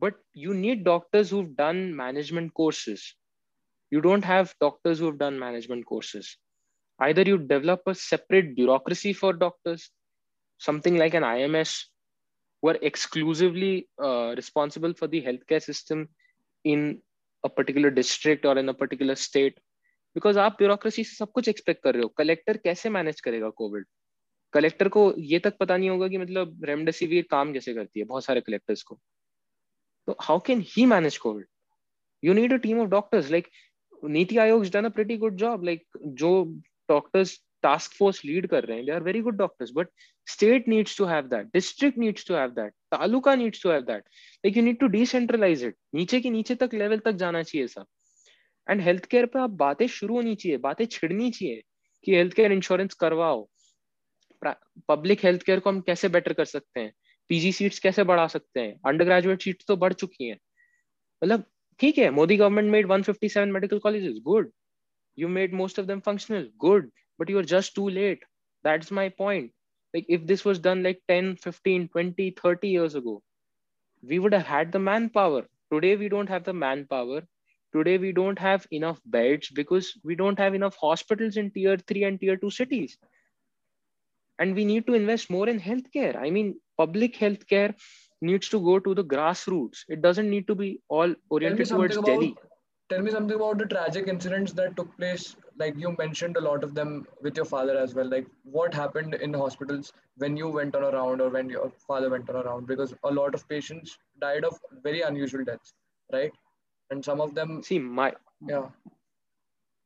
but you need doctors who've done management courses you don't have doctors who have done management courses either you develop a separate bureaucracy for doctors something like an ims who are exclusively uh, responsible for the healthcare system in a particular district or in a particular state because आप bureaucracy से सब कुछ expect कर रहे हो collector कैसे manage करेगा Covid collector को ये तक पता नहीं होगा कि मतलब रेमडेसिविर काम कैसे करती है बहुत सारे कलेक्टर्स को तो how can he manage Covid you need a team of doctors like Niti Aayog done a pretty good job like जो doctors task force lead kar rahe hain they are very good doctors but state needs to have that district needs to have that taluka needs to have that like you need to decentralize it niche ki niche tak level jana chahiye sab and health care पे आप बातें शुरू होनी चाहिए बातें छिड़नी चाहिए कि केयर इंश्योरेंस करवाओ पब्लिक हेल्थ केयर को हम कैसे बेटर कर सकते हैं पीजी सीट्स कैसे बढ़ा सकते हैं अंडर ग्रेजुएट सीट्स तो बढ़ चुकी हैं मतलब ठीक है Modi government made 157 medical colleges good you you made most of them functional good but you're just too late that's my point like if this was done like 10 15 20 30 years ago we would have had the manpower today we don't have the manpower today we don't have enough beds because we don't have enough hospitals in tier 3 and tier 2 cities and we need to invest more in healthcare. I mean public healthcare needs to go to the grassroots. It doesn't need to be all oriented towards about, delhi. tell me something about the tragic incidents that took place. Like you mentioned a lot of them with your father as well. Like what happened in the hospitals when you went on around or when your father went on around because a lot of patients died of very unusual deaths right? And some of them see my yeah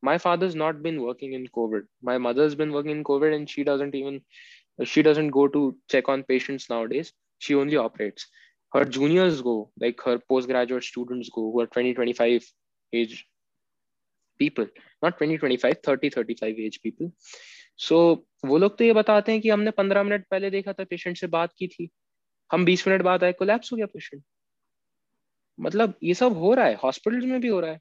my father's not been working in covid my mother's been working in covid and she doesn't even she doesn't go to check on patients nowadays she only operates her juniors go like her postgraduate students go who are 20 25 age people not 20 25 30 35 age people so वो लोग तो ये बताते हैं कि हमने 15 minute पहले देखा था पेशेंट से बात की थी हम 20 मिनट बाद आए कोलैप्स हो गया पेशेंट मतलब ये सब हो रहा है हॉस्पिटल में भी हो रहा है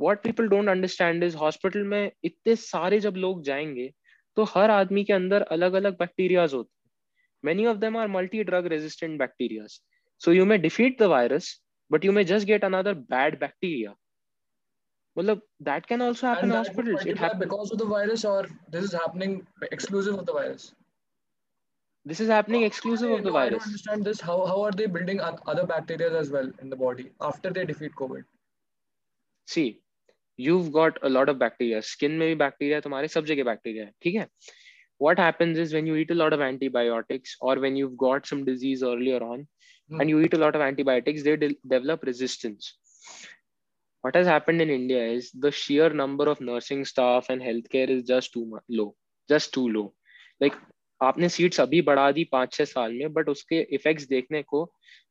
What people don't understand is hospital में इतने सारे जब लोग जाएँगे तो हर आदमी के अंदर अलग अलग बैक्टीरियाज होते हैं many of them are multi drug resistant bacterias so you may defeat the virus but you may just get another bad bacteria मतलब that can also happen in hospitals. It happens because of the virus, or this is happening exclusive of the virus. This is happening oh, exclusive I, of the no, virus. I don't understand this. How how are they building other bacteria as well in the body after they defeat COVID? See, you've got a lot of bacteria. Skin में भी bacteria तुम्हारे सब जगह bacteria है, ठीक है? What happens is when you eat a lot of antibiotics or when you've got some disease earlier on, hmm. and you eat a lot of antibiotics, they de develop resistance what has happened in India is the sheer number of nursing staff and healthcare is just too low, just too low. Like आपने seats अभी बढ़ा दी पाँच छह साल में but उसके effects देखने को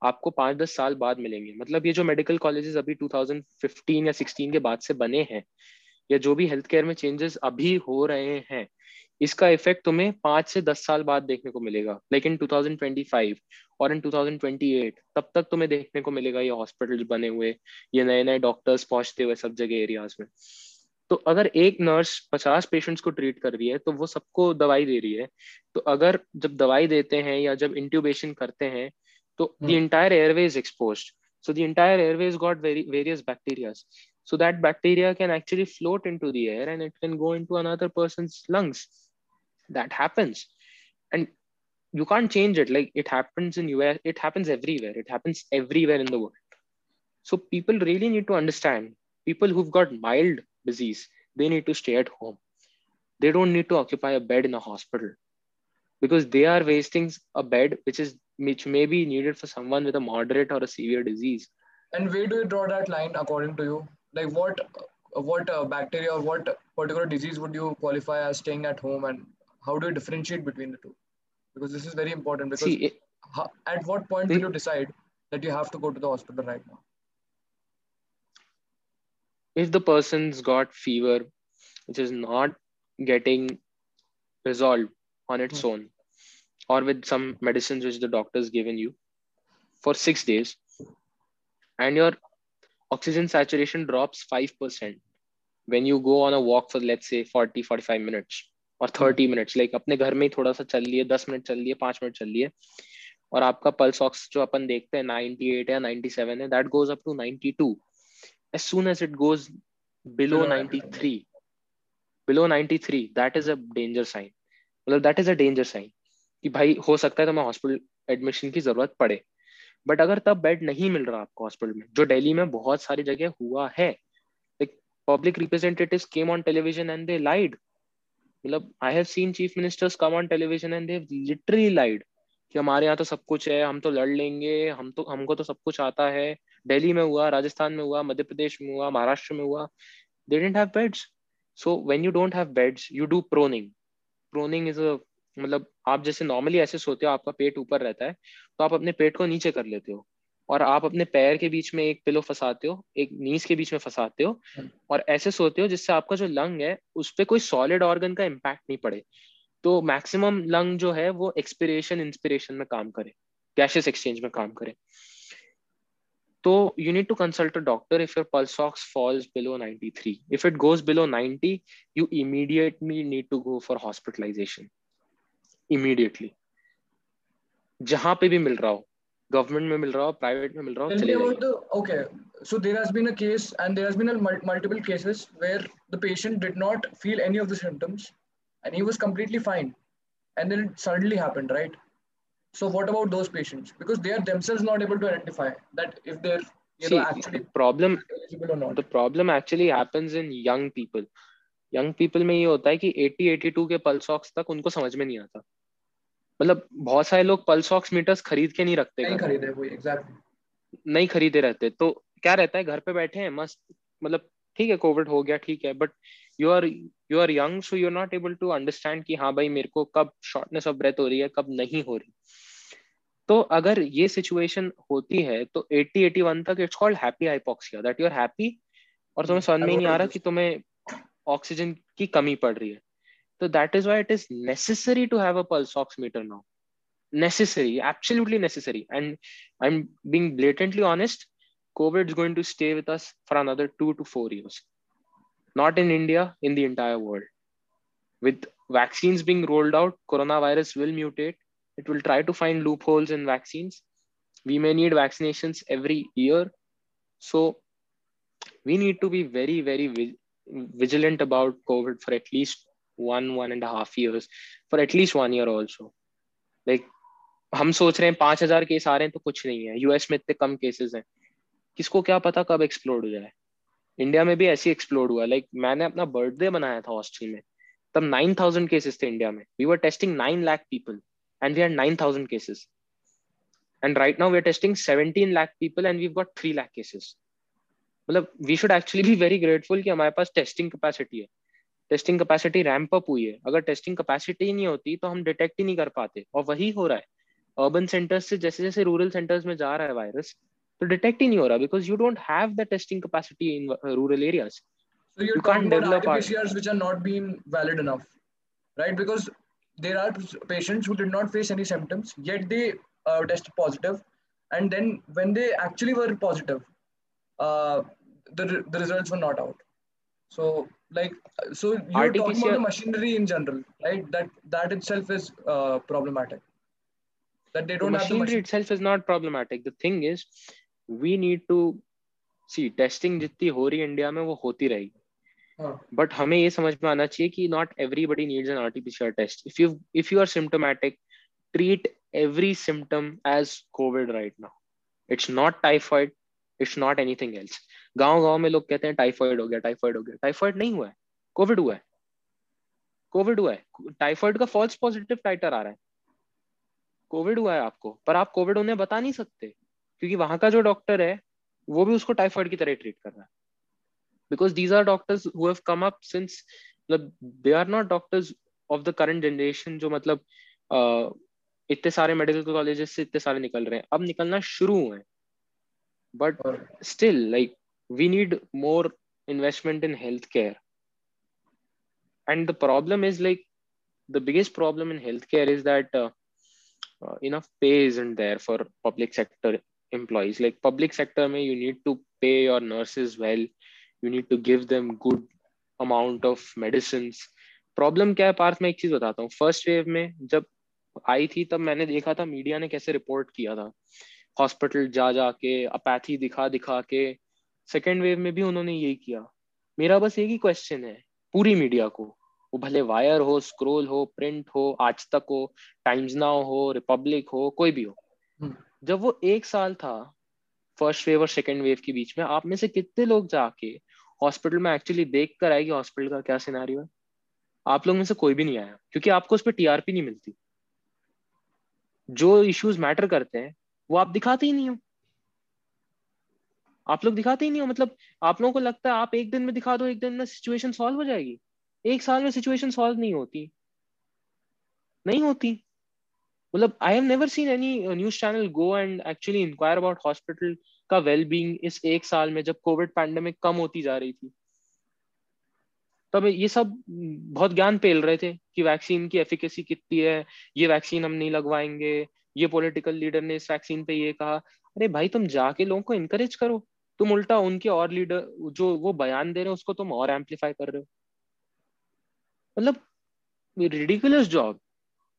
आपको पाँच दस साल बाद मिलेंगे। मतलब ये जो मेडिकल कॉलेजेस अभी 2015 या 16 के बाद से बने हैं, या जो भी हेल्थ केयर में चेंजेस अभी हो रहे हैं, इसका इफ़ेक्ट तुम्हें पाँच से दस साल बाद देखने को मिलेगा। लाइक इन 2025 और इन 2028 तब तक तुम्हें देखने को मिलेगा ये हॉस्पिटल बने हुए, ये नए नए डॉक्टर्स पहुँचते हुए सब जगह एरियाज़ में। तो अगर एक नर्स पचास पेशेंट्स को ट्रीट कर रही है तो वो सबको दवाई दे रही है। तो अगर जब दवाई देते हैं या जब इंट्यूबेशन करते हैं तो their airways expose so their airways got various bacteria so that bacteria can actually float into their and it can go into another person lungs that happens and you can't change it like it happens in U S it happens everywhere it happens everywhere in the world so people really need to understand people who got mild disease. They need to stay at home. They don't need to occupy a bed in a hospital because they are wasting a bed which is which may be needed for someone with a moderate or a severe disease. And where do you draw that line according to you? Like what what uh, bacteria or what particular disease would you qualify as staying at home and how do you differentiate between the two? Because this is very important because See, it, at what point will you decide that you have to go to the hospital right now if the person's got fever which is not getting resolved on its mm-hmm. own or with some medicines which the doctor's given you for six days and your oxygen saturation drops 5% when you go on a walk for let's say 40 45 minutes or 30 minutes like अपने घर में ही थोड़ा सा चल लिए 10 minute चल लिए 5 minute चल लिए और आपका पल्स ऑक्स जो अपन देखते हैं 98 या 97 है that goes up to 92 as soon as it goes below 93 below 93 that is a danger sign. मतलब that is a danger sign कि भाई हो सकता है तो मैं हॉस्पिटल एडमिशन की ज़रूरत पड़े। बट अगर तब बेड नहीं मिल रहा आपको हॉस्पिटल में जो दिल्ली में बहुत सारी जगह हुआ है public representatives came on television and they lied मतलब I have seen chief ministers come on television and they literally lied कि हमारे यहाँ तो सब कुछ है हम तो लड़ लेंगे हम तो हमको तो सब कुछ आता है। दिल्ली में हुआ, राजस्थान में हुआ, मध्य प्रदेश में हुआ, महाराष्ट्र में हुआ। They didn't have beds so when you don't have beds you do proning proning is a मतलब आप जैसे नॉर्मली ऐसे सोते हो, आपका पेट ऊपर रहता है तो आप अपने पेट को नीचे कर लेते हो। और आप अपने पैर के बीच में एक पिलो फंसाते हो, एक नीस के बीच में फंसाते हो, और ऐसे सोते हो जिससे आपका जो लंग है, उस पर कोई सॉलिड ऑर्गन का इम्पैक्ट नहीं पड़े। तो मैक्सिमम लंग जो है, वो एक्सपिरेशन इंस्पिरेशन में काम करे। गैशियस एक्सचेंज में काम करे। तो you need to consult a doctor if your pulse ox falls below 93 if it goes below 90 you immediately need to go for hospitalization immediately जहां पे भी मिल रहा हो गवर्नमेंट में मिल रहा हो प्राइवेट में मिल रहा हो चले जाइए okay so there has been a case and there has been a multiple cases where the patient did not feel any of the symptoms and he was completely fine and then it suddenly happened right so what about those patients because they are themselves not able to identify that if they're you See, know actually problem or not. the problem actually happens in young people young people में ये होता है कि 80 82 के pulse ox तक उनको समझ में नहीं आता मतलब बहुत सारे लोग पल्स ऑक्स मीटर्स खरीद के नहीं रखते नहीं खरीदे कोई एग्जैक्टली नहीं खरीदे रहते तो क्या रहता है घर पे बैठे हैं मस्त मतलब ठीक है कोविड हो गया ठीक है but you are you are young so you're not able to understand कि हाँ भाई मेरे को कब शॉर्टनेस ऑफ़ ब्रेथ हो रही है, कब नहीं हो रही। तो अगर ये सिचुएशन होती है तो 80 81 तक it's called happy hypoxia that you are happy और तुम्हें समझ में नहीं आ रहा कि तुम्हें ऑक्सीजन की कमी पड़ रही है। तो that is why it is necessary to have a pulse oximeter now necessary absolutely necessary and I am being blatantly honest Covid is going to stay with us for 2 to 4 years Not in India, in the entire world. With vaccines being rolled out, coronavirus will mutate. It will try to find loopholes in vaccines. We may need vaccinations every year. So we need to be very, very vigilant about COVID for at least one one and a half years for at least one year also like हम सोच रहे हैं पांच हजार case आ रहे हैं तो कुछ नहीं है यूएस में इतने कम केसेस हैं किसको क्या पता कब एक्सप्लोड हो जाए इंडिया में भी ऐसी एक्सप्लोड हुआ। लाइक like, मैंने अपना बर्थडे बनाया था हॉस्टल में। तब नाइन थाउज़ेंड केसेस थे इंडिया में। We were testing nine lakh people and we had nine thousand cases and right now we are testing seventeen lakh people and we got three lakh cases मतलब we should actually be very grateful कि हमारे पास testing capacity है। Testing capacity ramp up हुई है। अगर testing capacity नहीं होती तो हम डिटेक्ट ही नहीं कर पाते। और वही हो रहा है। अर्बन सेंटर्स से जैसे जैसे रूरल सेंटर्स में जा रहा है virus to detect in Eora because you don't have the testing capacity in uh, rural areas. So you're you can't develop RT-PCRs which are not being valid enough, right? Because there are patients who did not face any symptoms yet they uh, tested positive, and then when they actually were positive, uh, the the results were not out. So like uh, so you're talking about the machinery in general, right? That that itself is uh, problematic. That they don't the machinery have the machinery itself is not problematic. The thing is, we need to see testing जितनी हो रही है India में वो होती रहेगी। But हमें ये समझ में आना चाहिए कि not everybody needs an RTPCR test if you if you are symptomatic treat every symptom as covid right now. It's not typhoid it's not anything else गाँव गाँव में लोग कहते हैं टाइफाइड हो गया टाइफाइड हो गया। टाइफाइड नहीं हुआ है कोविड हुआ है। कोविड हुआ है। टाइफाइड का फॉल्स पॉजिटिव टाइटर आ रहा है। कोविड हुआ है आपको पर आप कोविड उन्हें बता नहीं सकते। क्योंकि वहाँ का जो डॉक्टर है वो भी उसको टाइफाइड की तरह ट्रीट कर रहा है। Because these are doctors who have come up since मतलब they are not doctors of the current generation जो मतलब uh, इतने सारे मेडिकल कॉलेजेस से इतने सारे निकल रहे हैं। अब निकलना शुरू हुए but still like we need more investment in health care and the problem is like the biggest problem in healthcare is that uh, uh, enough pay isn't there for public sector employees. Like, public sector mein you need to pay your nurses well. You need to give them good amount of medicines. Problem क्या है पार्थ मैं एक चीज़ बताता हूँ। First wave में जब आई थी, तब मैंने देखा था मीडिया ने कैसे रिपोर्ट किया था। हॉस्पिटल जा जा के अपैथी दिखा दिखा के। सेकेंड वेव में भी उन्होंने यही किया। मेरा बस एक ही क्वेश्चन है, पूरी मीडिया को। वो भले वायर हो स्क्रोल हो प्रिंट हो, आज तक हो टाइम्स नाउ हो रिपब्लिक हो, कोई भी हो। हम्म। जब वो एक साल था फ़र्स्ट वेव और सेकेंड वेव के बीच में, आप में से कितने लोग जाके हॉस्पिटल में एक्चुअली देख कर आए कि हॉस्पिटल का क्या सिनारियो है? आप लोग में से कोई भी नहीं आया, क्योंकि आपको उस पर टीआरपी नहीं मिलती। जो इश्यूज़ मैटर करते हैं, वो आप दिखाते ही नहीं हो। आप लोग दिखाते ही नहीं हो मतलब आप लोगों को लगता है आप एक दिन में दिखा दो, एक दिन में सिचुएशन सॉल्व हो जाएगी। एक साल में सिचुएशन सॉल्व नहीं होती। नहीं होती। मतलब I have never seen any news channel go and actually inquire about hospital का वेल बींग इस एक साल में जब कोविड पैंडेमिक कम होती जा रही थी। तब ये सब बहुत ज्ञान पेल रहे थे कि वैक्सीन की एफिकेसी कितनी है, ये वैक्सीन हम नहीं लगवाएँगे, ये पॉलिटिकल लीडर ने इस वैक्सीन पे ये कहा। अरे भाई, तुम जाके लोगों को इनकरेज करो। तुम उल्टा उनके और लीडर जो वो बयान दे रहे हो, उसको तुम और एम्पलीफाई कर रहे हो। मतलब रिडिकुलस जॉब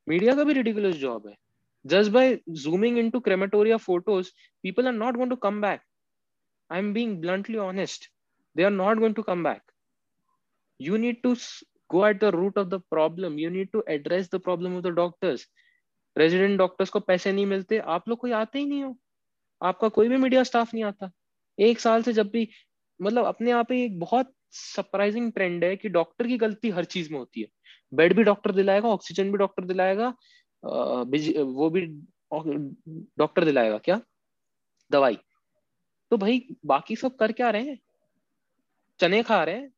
मीडिया का भी रिडिकुलस जॉब है। Just by zooming into crematoria photos people are not going to come back I am being bluntly honest they are not going to come back. You need to go at the root of the problem. You need to address the problem of the doctors. Resident doctors को पैसे नहीं मिलते। आप लोग कोई आते ही नहीं हो। आपका कोई भी मीडिया स्टाफ नहीं आता। एक साल से जब भी मतलब अपने आप ही एक बहुत सरप्राइजिंग ट्रेंड है कि डॉक्टर की गलती हर चीज़ में होती है। बेड भी डॉक्टर दिलाएगा, ऑक्सीजन भी डॉक्टर दिलाएगा वो भी डॉक्टर दिलाएगा क्या? दवाई। तो भाई बाकी सब कर क्या रहे हैं? चने खा रहे हैं।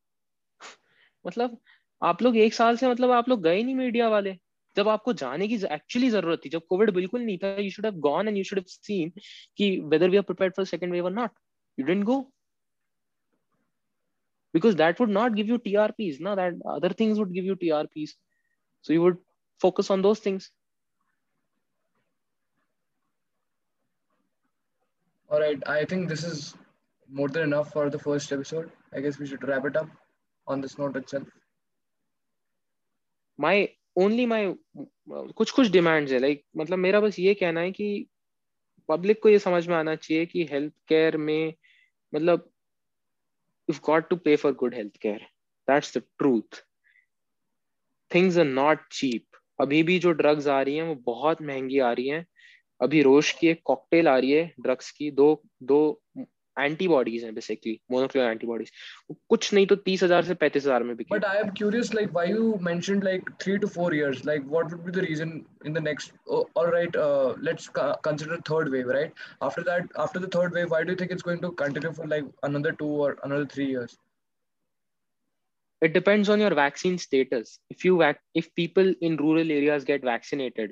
मतलब आप लोग एक साल से मतलब आप लोग गए नहीं मीडिया वाले। जब आपको जाने की एक्चुअली ज़रूरत थी, जब कोविड बिल्कुल नहीं था you should have gone and you should have seen कि whether we are prepared for second wave और not you didn't go because that would not give you trps no that other things would give you trps so you would focus on those things all right i think this is more than enough for the first episode i guess we should wrap it up on this note itself my only my कुछ कुछ demands है like मतलब मेरा बस ये कहना है कि पब्लिक को ये समझ में आना चाहिए कि हेल्थ केयर में मतलब got to pay for good health care that's the truth things are not cheap अभी भी जो ड्रग्स आ रही हैं, वो बहुत महँगी आ रही हैं। अभी रोश की एक कॉकटेल आ रही है ड्रग्स की। दो दो एंटीबॉडीज हैं बेसिकली मोनोक्लोनल एंटीबॉडीज कुछ नहीं तो तीस हजार से पैंतीस हजार में बिके but I am curious like why you mentioned like 3 to 4 years like what would be the reason in the next alright let's consider third wave right after that after the third wave why do you think it's going to continue for like another 2 और another 3 years it depends on your vaccine status if you vac- if people in rural areas get vaccinated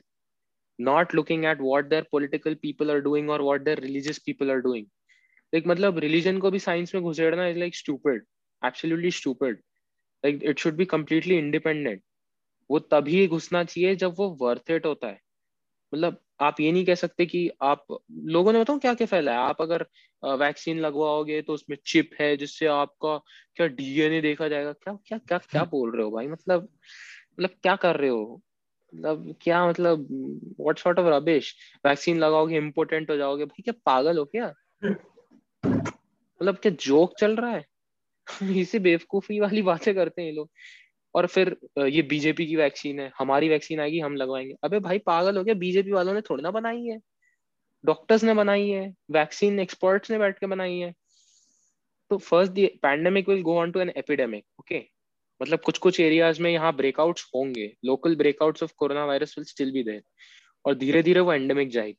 not looking at what their political people are doing or what their religious people are doing like मतलब religion को भी science में घुसेड़ना is like stupid absolutely stupid like it should be completely independent वो तभी घुसना चाहिए जब वो वर्थ इट होता है. मतलब आप ये नहीं कह सकते कि आप लोगों ने बताओ क्या क्या फैला है? आप अगर वैक्सीन लगवाओगे तो उसमें चिप है जिससे आपका क्या डीएनए देखा जाएगा? क्या क्या क्या क्या बोल रहे हो भाई? मतलब मतलब क्या कर रहे हो? मतलब क्या मतलब what sort of rubbish vaccine लगाओगे इम्पोर्टेंट हो जाओगे। भाई क्या पागल हो क्या? मतलब क्या जोक चल रहा है? इसे बेवकूफ़ी वाली बातें करते हैं लोग। और फिर ये बीजेपी की वैक्सीन है, हमारी वैक्सीन आएगी, हम लगवाएँगे। अबे भाई पागल हो गया बीजेपी वालों ने थोड़ी ना बनाई है। डॉक्टर्स ने बनाई है वैक्सीन एक्सपर्ट्स ने बैठ के बनाई है। तो first the pandemic will go on to an epidemic okay मतलब कुछ कुछ एरियाज़ में यहाँ ब्रेकआउट्स होंगे। Local breakouts of corona virus will still be there और धीरे धीरे वो एंडेमिक जाएगी।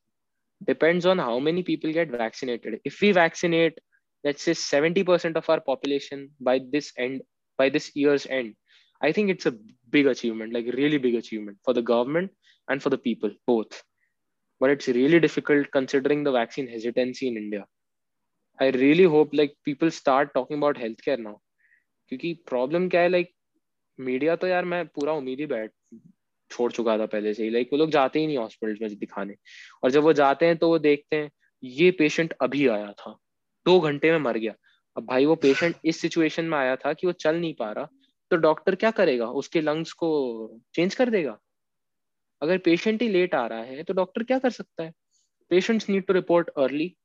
depends on how many people get vaccinated if we vaccinate let's say 70% of our population by this end by this year's end i think it's a big achievement like really big achievement for the government and for the people both but it's really difficult considering the vaccine hesitancy in india i really hope like people start talking about healthcare now क्योंकि problem क्या है like media तो यार मैं पूरा उम्मीद ही बैठ छोड़ चुका था पहले से ही। लाइक वो लोग जाते ही नहीं हॉस्पिटल में दिखाने। और जब वो जाते हैं तो वो देखते हैं, ये पेशेंट अभी आया था। दो घंटे में मर गया। अब भाई वो पेशेंट इस सिचुएशन में आया था कि वो चल नहीं पा रहा। तो डॉक्टर क्या करेगा? उसके लंग्स को चेंज कर देगा? अगर पेशेंट ही लेट आ रहा है तो डॉक्टर क्या कर सकता है? Patients need to report early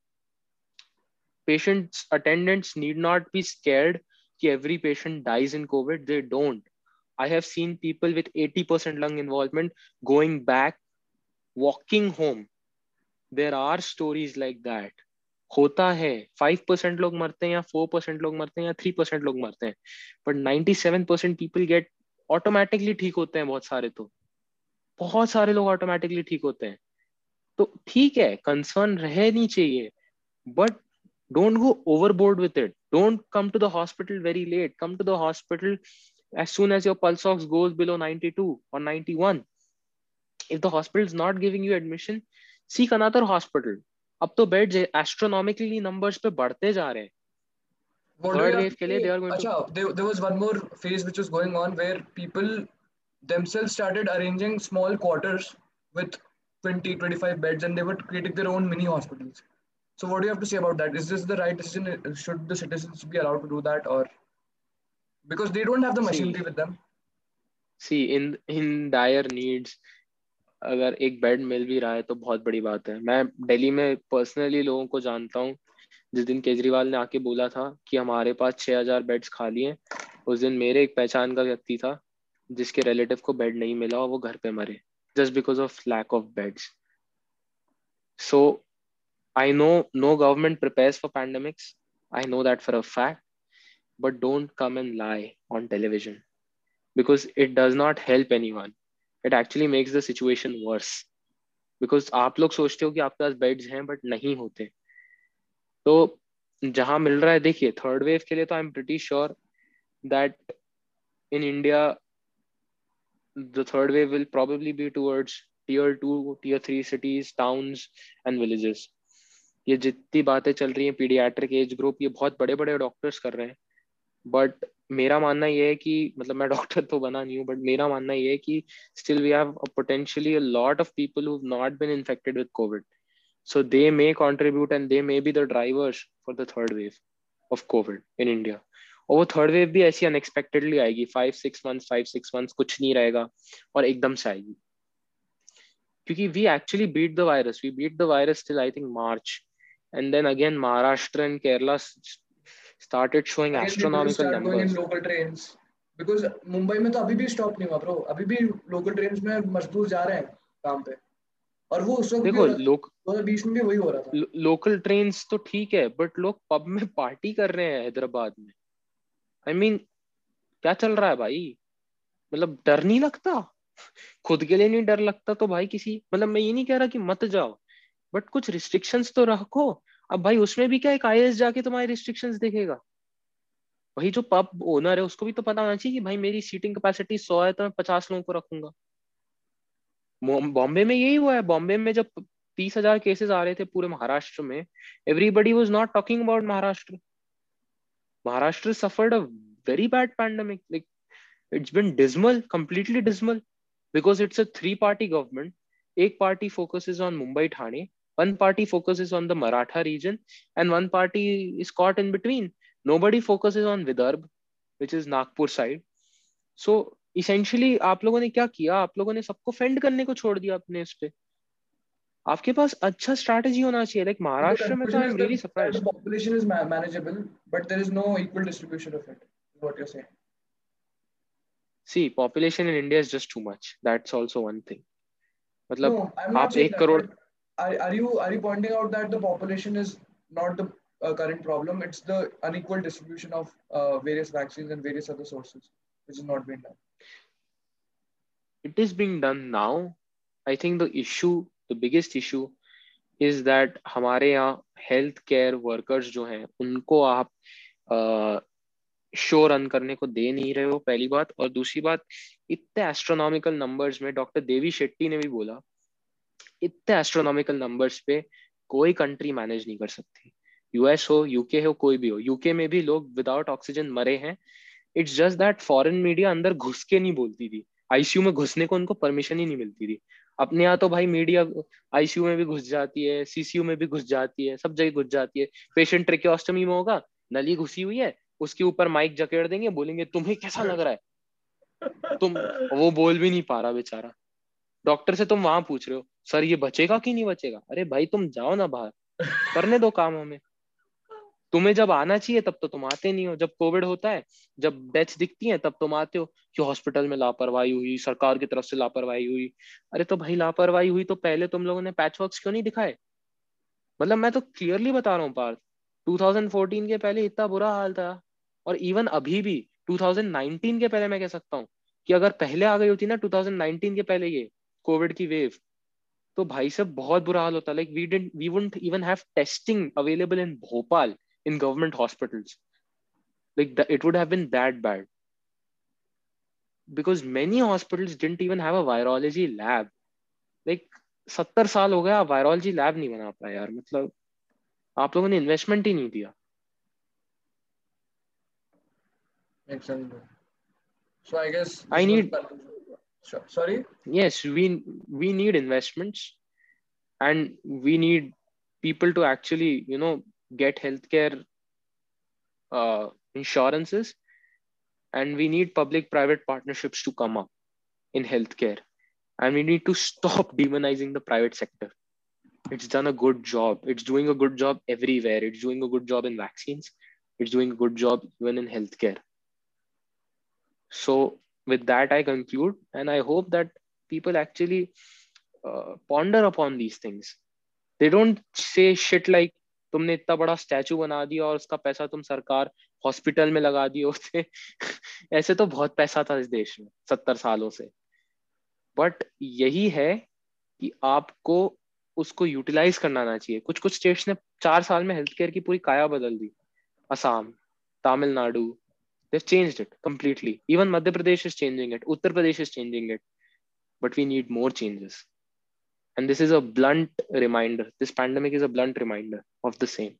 patients attendants need not be scared कि every patient dies in covid they don't i have seen people with 80% lung involvement going back walking home there are stories like that होता है five percent लोग मरते हैं या four percent लोग मरते हैं या थ्री परसेंट लोग मरते हैं but ninety seven percent people get automatically ठीक होते हैं बहुत सारे तो बहुत सारे लोग ऑटोमेटिकली ठीक होते हैं तो ठीक है कंसर्न रह नहीं चाहिए but don't go overboard with it don't come to the hospital very late come to the hospital as soon as your pulse ox goes below 92 or 91 if the hospital is not giving you admission seek another hospital अब तो beds astronomically numbers पे बढ़ते जा रहे हैं third wave के लिए they are going अच्छा there was one more phase which was going on where people themselves started arranging small quarters with 20 25 beds and they were creating their own mini hospitals so what do you have to say about that? Is this the right decision? Should the citizens be allowed to do that or because they don't have the machinery see, with them? See, in in dire needs, अगर एक bed मिल भी रहा है तो बहुत बड़ी बात है मैं दिल्ली में पर्सनली लोगों को जानता हूँ जिस दिन केजरीवाल ने आके बोला था कि हमारे पास 6000 बेड्स खाली हैं उस दिन मेरे एक पहचान का व्यक्ति था जिसके रिलेटिव को बेड नहीं मिला और वो घर पे मरे just because of lack of beds so I know no government prepares for pandemics. I know that for a fact. But don't come and lie on television because it does not help anyone. It actually makes the situation worse. Because आप लोग सोचते हो कि आपके पास beds हैं but नहीं होते तो जहाँ मिल रहा है देखिए थर्ड वेव के लिए तो I am pretty sure that in India the third wave will probably be towards tier 2 tier 3 cities towns and villages ये जितनी बातें चल रही हैं पीडियाट्रिक एज ग्रुप ये बहुत बड़े बड़े डॉक्टर्स कर रहे हैं बट मेरा मानना ये है कि मतलब मैं डॉक्टर तो बना नहीं हूँ बट मेरा मानना ये है कि still we have potentially a lot of people who not been infected with Covid so they may contribute and they may be the drivers for the third wave of covid in india. और वो third wave भी ऐसी unexpectedly आएगी five six months five six months कुछ नहीं रहेगा और एकदम से आएगी। क्योंकि we actually beat the virus we beat the virus till I think March and then again Maharashtra and Kerala started showing astronomical numbers. In local trains? Because Mumbai में तो अभी भी स्टॉप नहीं हुआ ब्रो अभी भी लोकल ट्रेन्स में मजदूर जा रहे हैं काम पे। और वो उस वक्त देखो लोक 2020 में भी वही हो रहा था। लोकल ट्रेन्स तो ठीक है बट लोग पब में पार्टी कर रहे हैं हैदराबाद में। आई I मीन mean, क्या चल रहा है भाई? मतलब डर नहीं लगता? खुद के लिए नहीं डर लगता तो भाई किसी मतलब मैं ये नहीं कह रहा कि मत जाओ बट कुछ रिस्ट्रिक्शंस तो रखो। अब भाई उसमें भी क्या एक आईएस जाके तुम्हारे रिस्ट्रिक्शन देखेगा? वही जो पब ओनर है, उसको भी तो पता होना चाहिए कि भाई मेरी सीटिंग कैपेसिटी सौ है तो मैं पचास लोगों को रखूँगा। बॉम्बे में यही हुआ है। बॉम्बे में जब तीस हज़ार केसेस आ रहे थे पूरे महाराष्ट्र में everybody was not talking about Maharashtra. Maharashtra suffered a very bad pandemic like it's been dismal completely dismal because it's a three party government एक party focuses on Mumbai Thane one party focuses on the maratha region and one party is caught in between. Nobody focuses on Vidarbha which is nagpur side. So essentially aap logon ne kya kiya aap logon ne sabko friend karne ko chhod diya apne is pe आपके पास अच्छा strategy होना चाहिए। Like Maharashtra में तो I am really surprised population is manageable but there is no equal distribution of it what you saying see population in India is just too मतलब आप 1 crore. Are, are you are you pointing out that the population is not the uh, current problem? It's the unequal distribution of uh, various vaccines and various other sources, which is not being done. It is being done now. I think the issue, the biggest issue, is that हमारे यहाँ health care workers जो हैं उनको आप show run करने को दे नहीं रहे हो पहली बात और दूसरी बात इतने एस्ट्रोनॉमिकल नंबर्स में डॉक्टर देवी शेट्टी ने भी बोला इतने एस्ट्रोनॉमिकल नंबर्स पे कोई कंट्री मैनेज नहीं कर सकती। यूएस हो यूके हो, कोई भी हो। यूके में भी लोग विदाउट ऑक्सीजन मरे हैं। It's just that foreign media अंदर घुस के नहीं बोलती थी। आईसीयू में घुसने को उनको परमिशन ही नहीं मिलती थी। अपने यहाँ तो भाई मीडिया आईसीयू में भी घुस जाती है सीसीयू में भी घुस जाती है, सब जगह घुस जाती है। पेशेंट ट्रेक्योस्टमी में होगा, नली घुसी हुई है, उसके ऊपर माइक जकेड़ देंगे, बोलेंगे, तुम्हें कैसा लग रहा है? तुम वो बोल भी नहीं पा रहा बेचारा। डॉक्टर से तुम वहाँ पूछ रहे हो सर, ये बचेगा कि नहीं बचेगा? अरे भाई, तुम जाओ ना बाहर। करने दो काम हमें। तुम्हें जब आना चाहिए, तब तो तुम आते नहीं हो। जब कोविड होता है, जब डेथ दिखती है, तब तुम आते हो कि हॉस्पिटल में लापरवाही हुई, सरकार की तरफ़ से लापरवाही हुई। अरे तो भाई, लापरवाही हुई तो पहले तुम लोगों ने पैच वर्क क्यों नहीं दिखाए? मतलब मैं तो क्लियरली बता रहा हूँ, पार्थ। 2014 के पहले इतना बुरा हाल था। और इवन अभी भी 2019 के पहले मैं कह सकता हूँ कि अगर पहले आ गई होती ना 2019 के पहले ये, कोविड की वेव तो भाई साहब बहुत बुरा हाल होता। Like we didn't we wouldn't even have testing available in Bhopal in government hospitals like it would have been that bad. Because many hospitals didn't even have a virology lab. Like सत्तर साल हो गया virology lab नहीं बना पाया यार। मतलब आप लोगों ने इन्वेस्टमेंट ही नहीं दिया। Makes sense. So I guess I need- Sorry. yes we we need investments and we need people to actually you know get healthcare uh, insurances and we need public private partnerships to come up in healthcare and we need to stop demonizing the private sector. It's done a good job. It's doing a good job everywhere. It's doing a good job in vaccines. It's doing a good job even in healthcare. So with that i conclude and i hope that people actually uh, ponder upon these things. They don't say shit like तुमने इतना बड़ा statue बना दिया और उसका पैसा तुम सरकार हॉस्पिटल में लगा दिए होते. ऐसे तो बहुत पैसा था इस देश में सत्तर सालों से। बट यही है कि आपको उसको यूटिलाइज करना आना चाहिए। कुछ कुछ स्टेट्स ने चार साल में हेल्थ केयर की पूरी काया बदल दी। Assam Tamil Nadu they've changed it completely. Even madhya pradesh is changing it. Uttar pradesh is changing it. But we need more changes. And this is a blunt reminder. This pandemic is a blunt reminder of the same.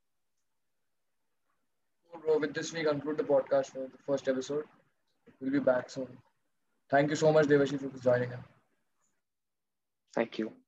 Bro, with this, we conclude the podcast for the first episode. We'll be back soon. Thank you so much, Devashi, for joining us. thank you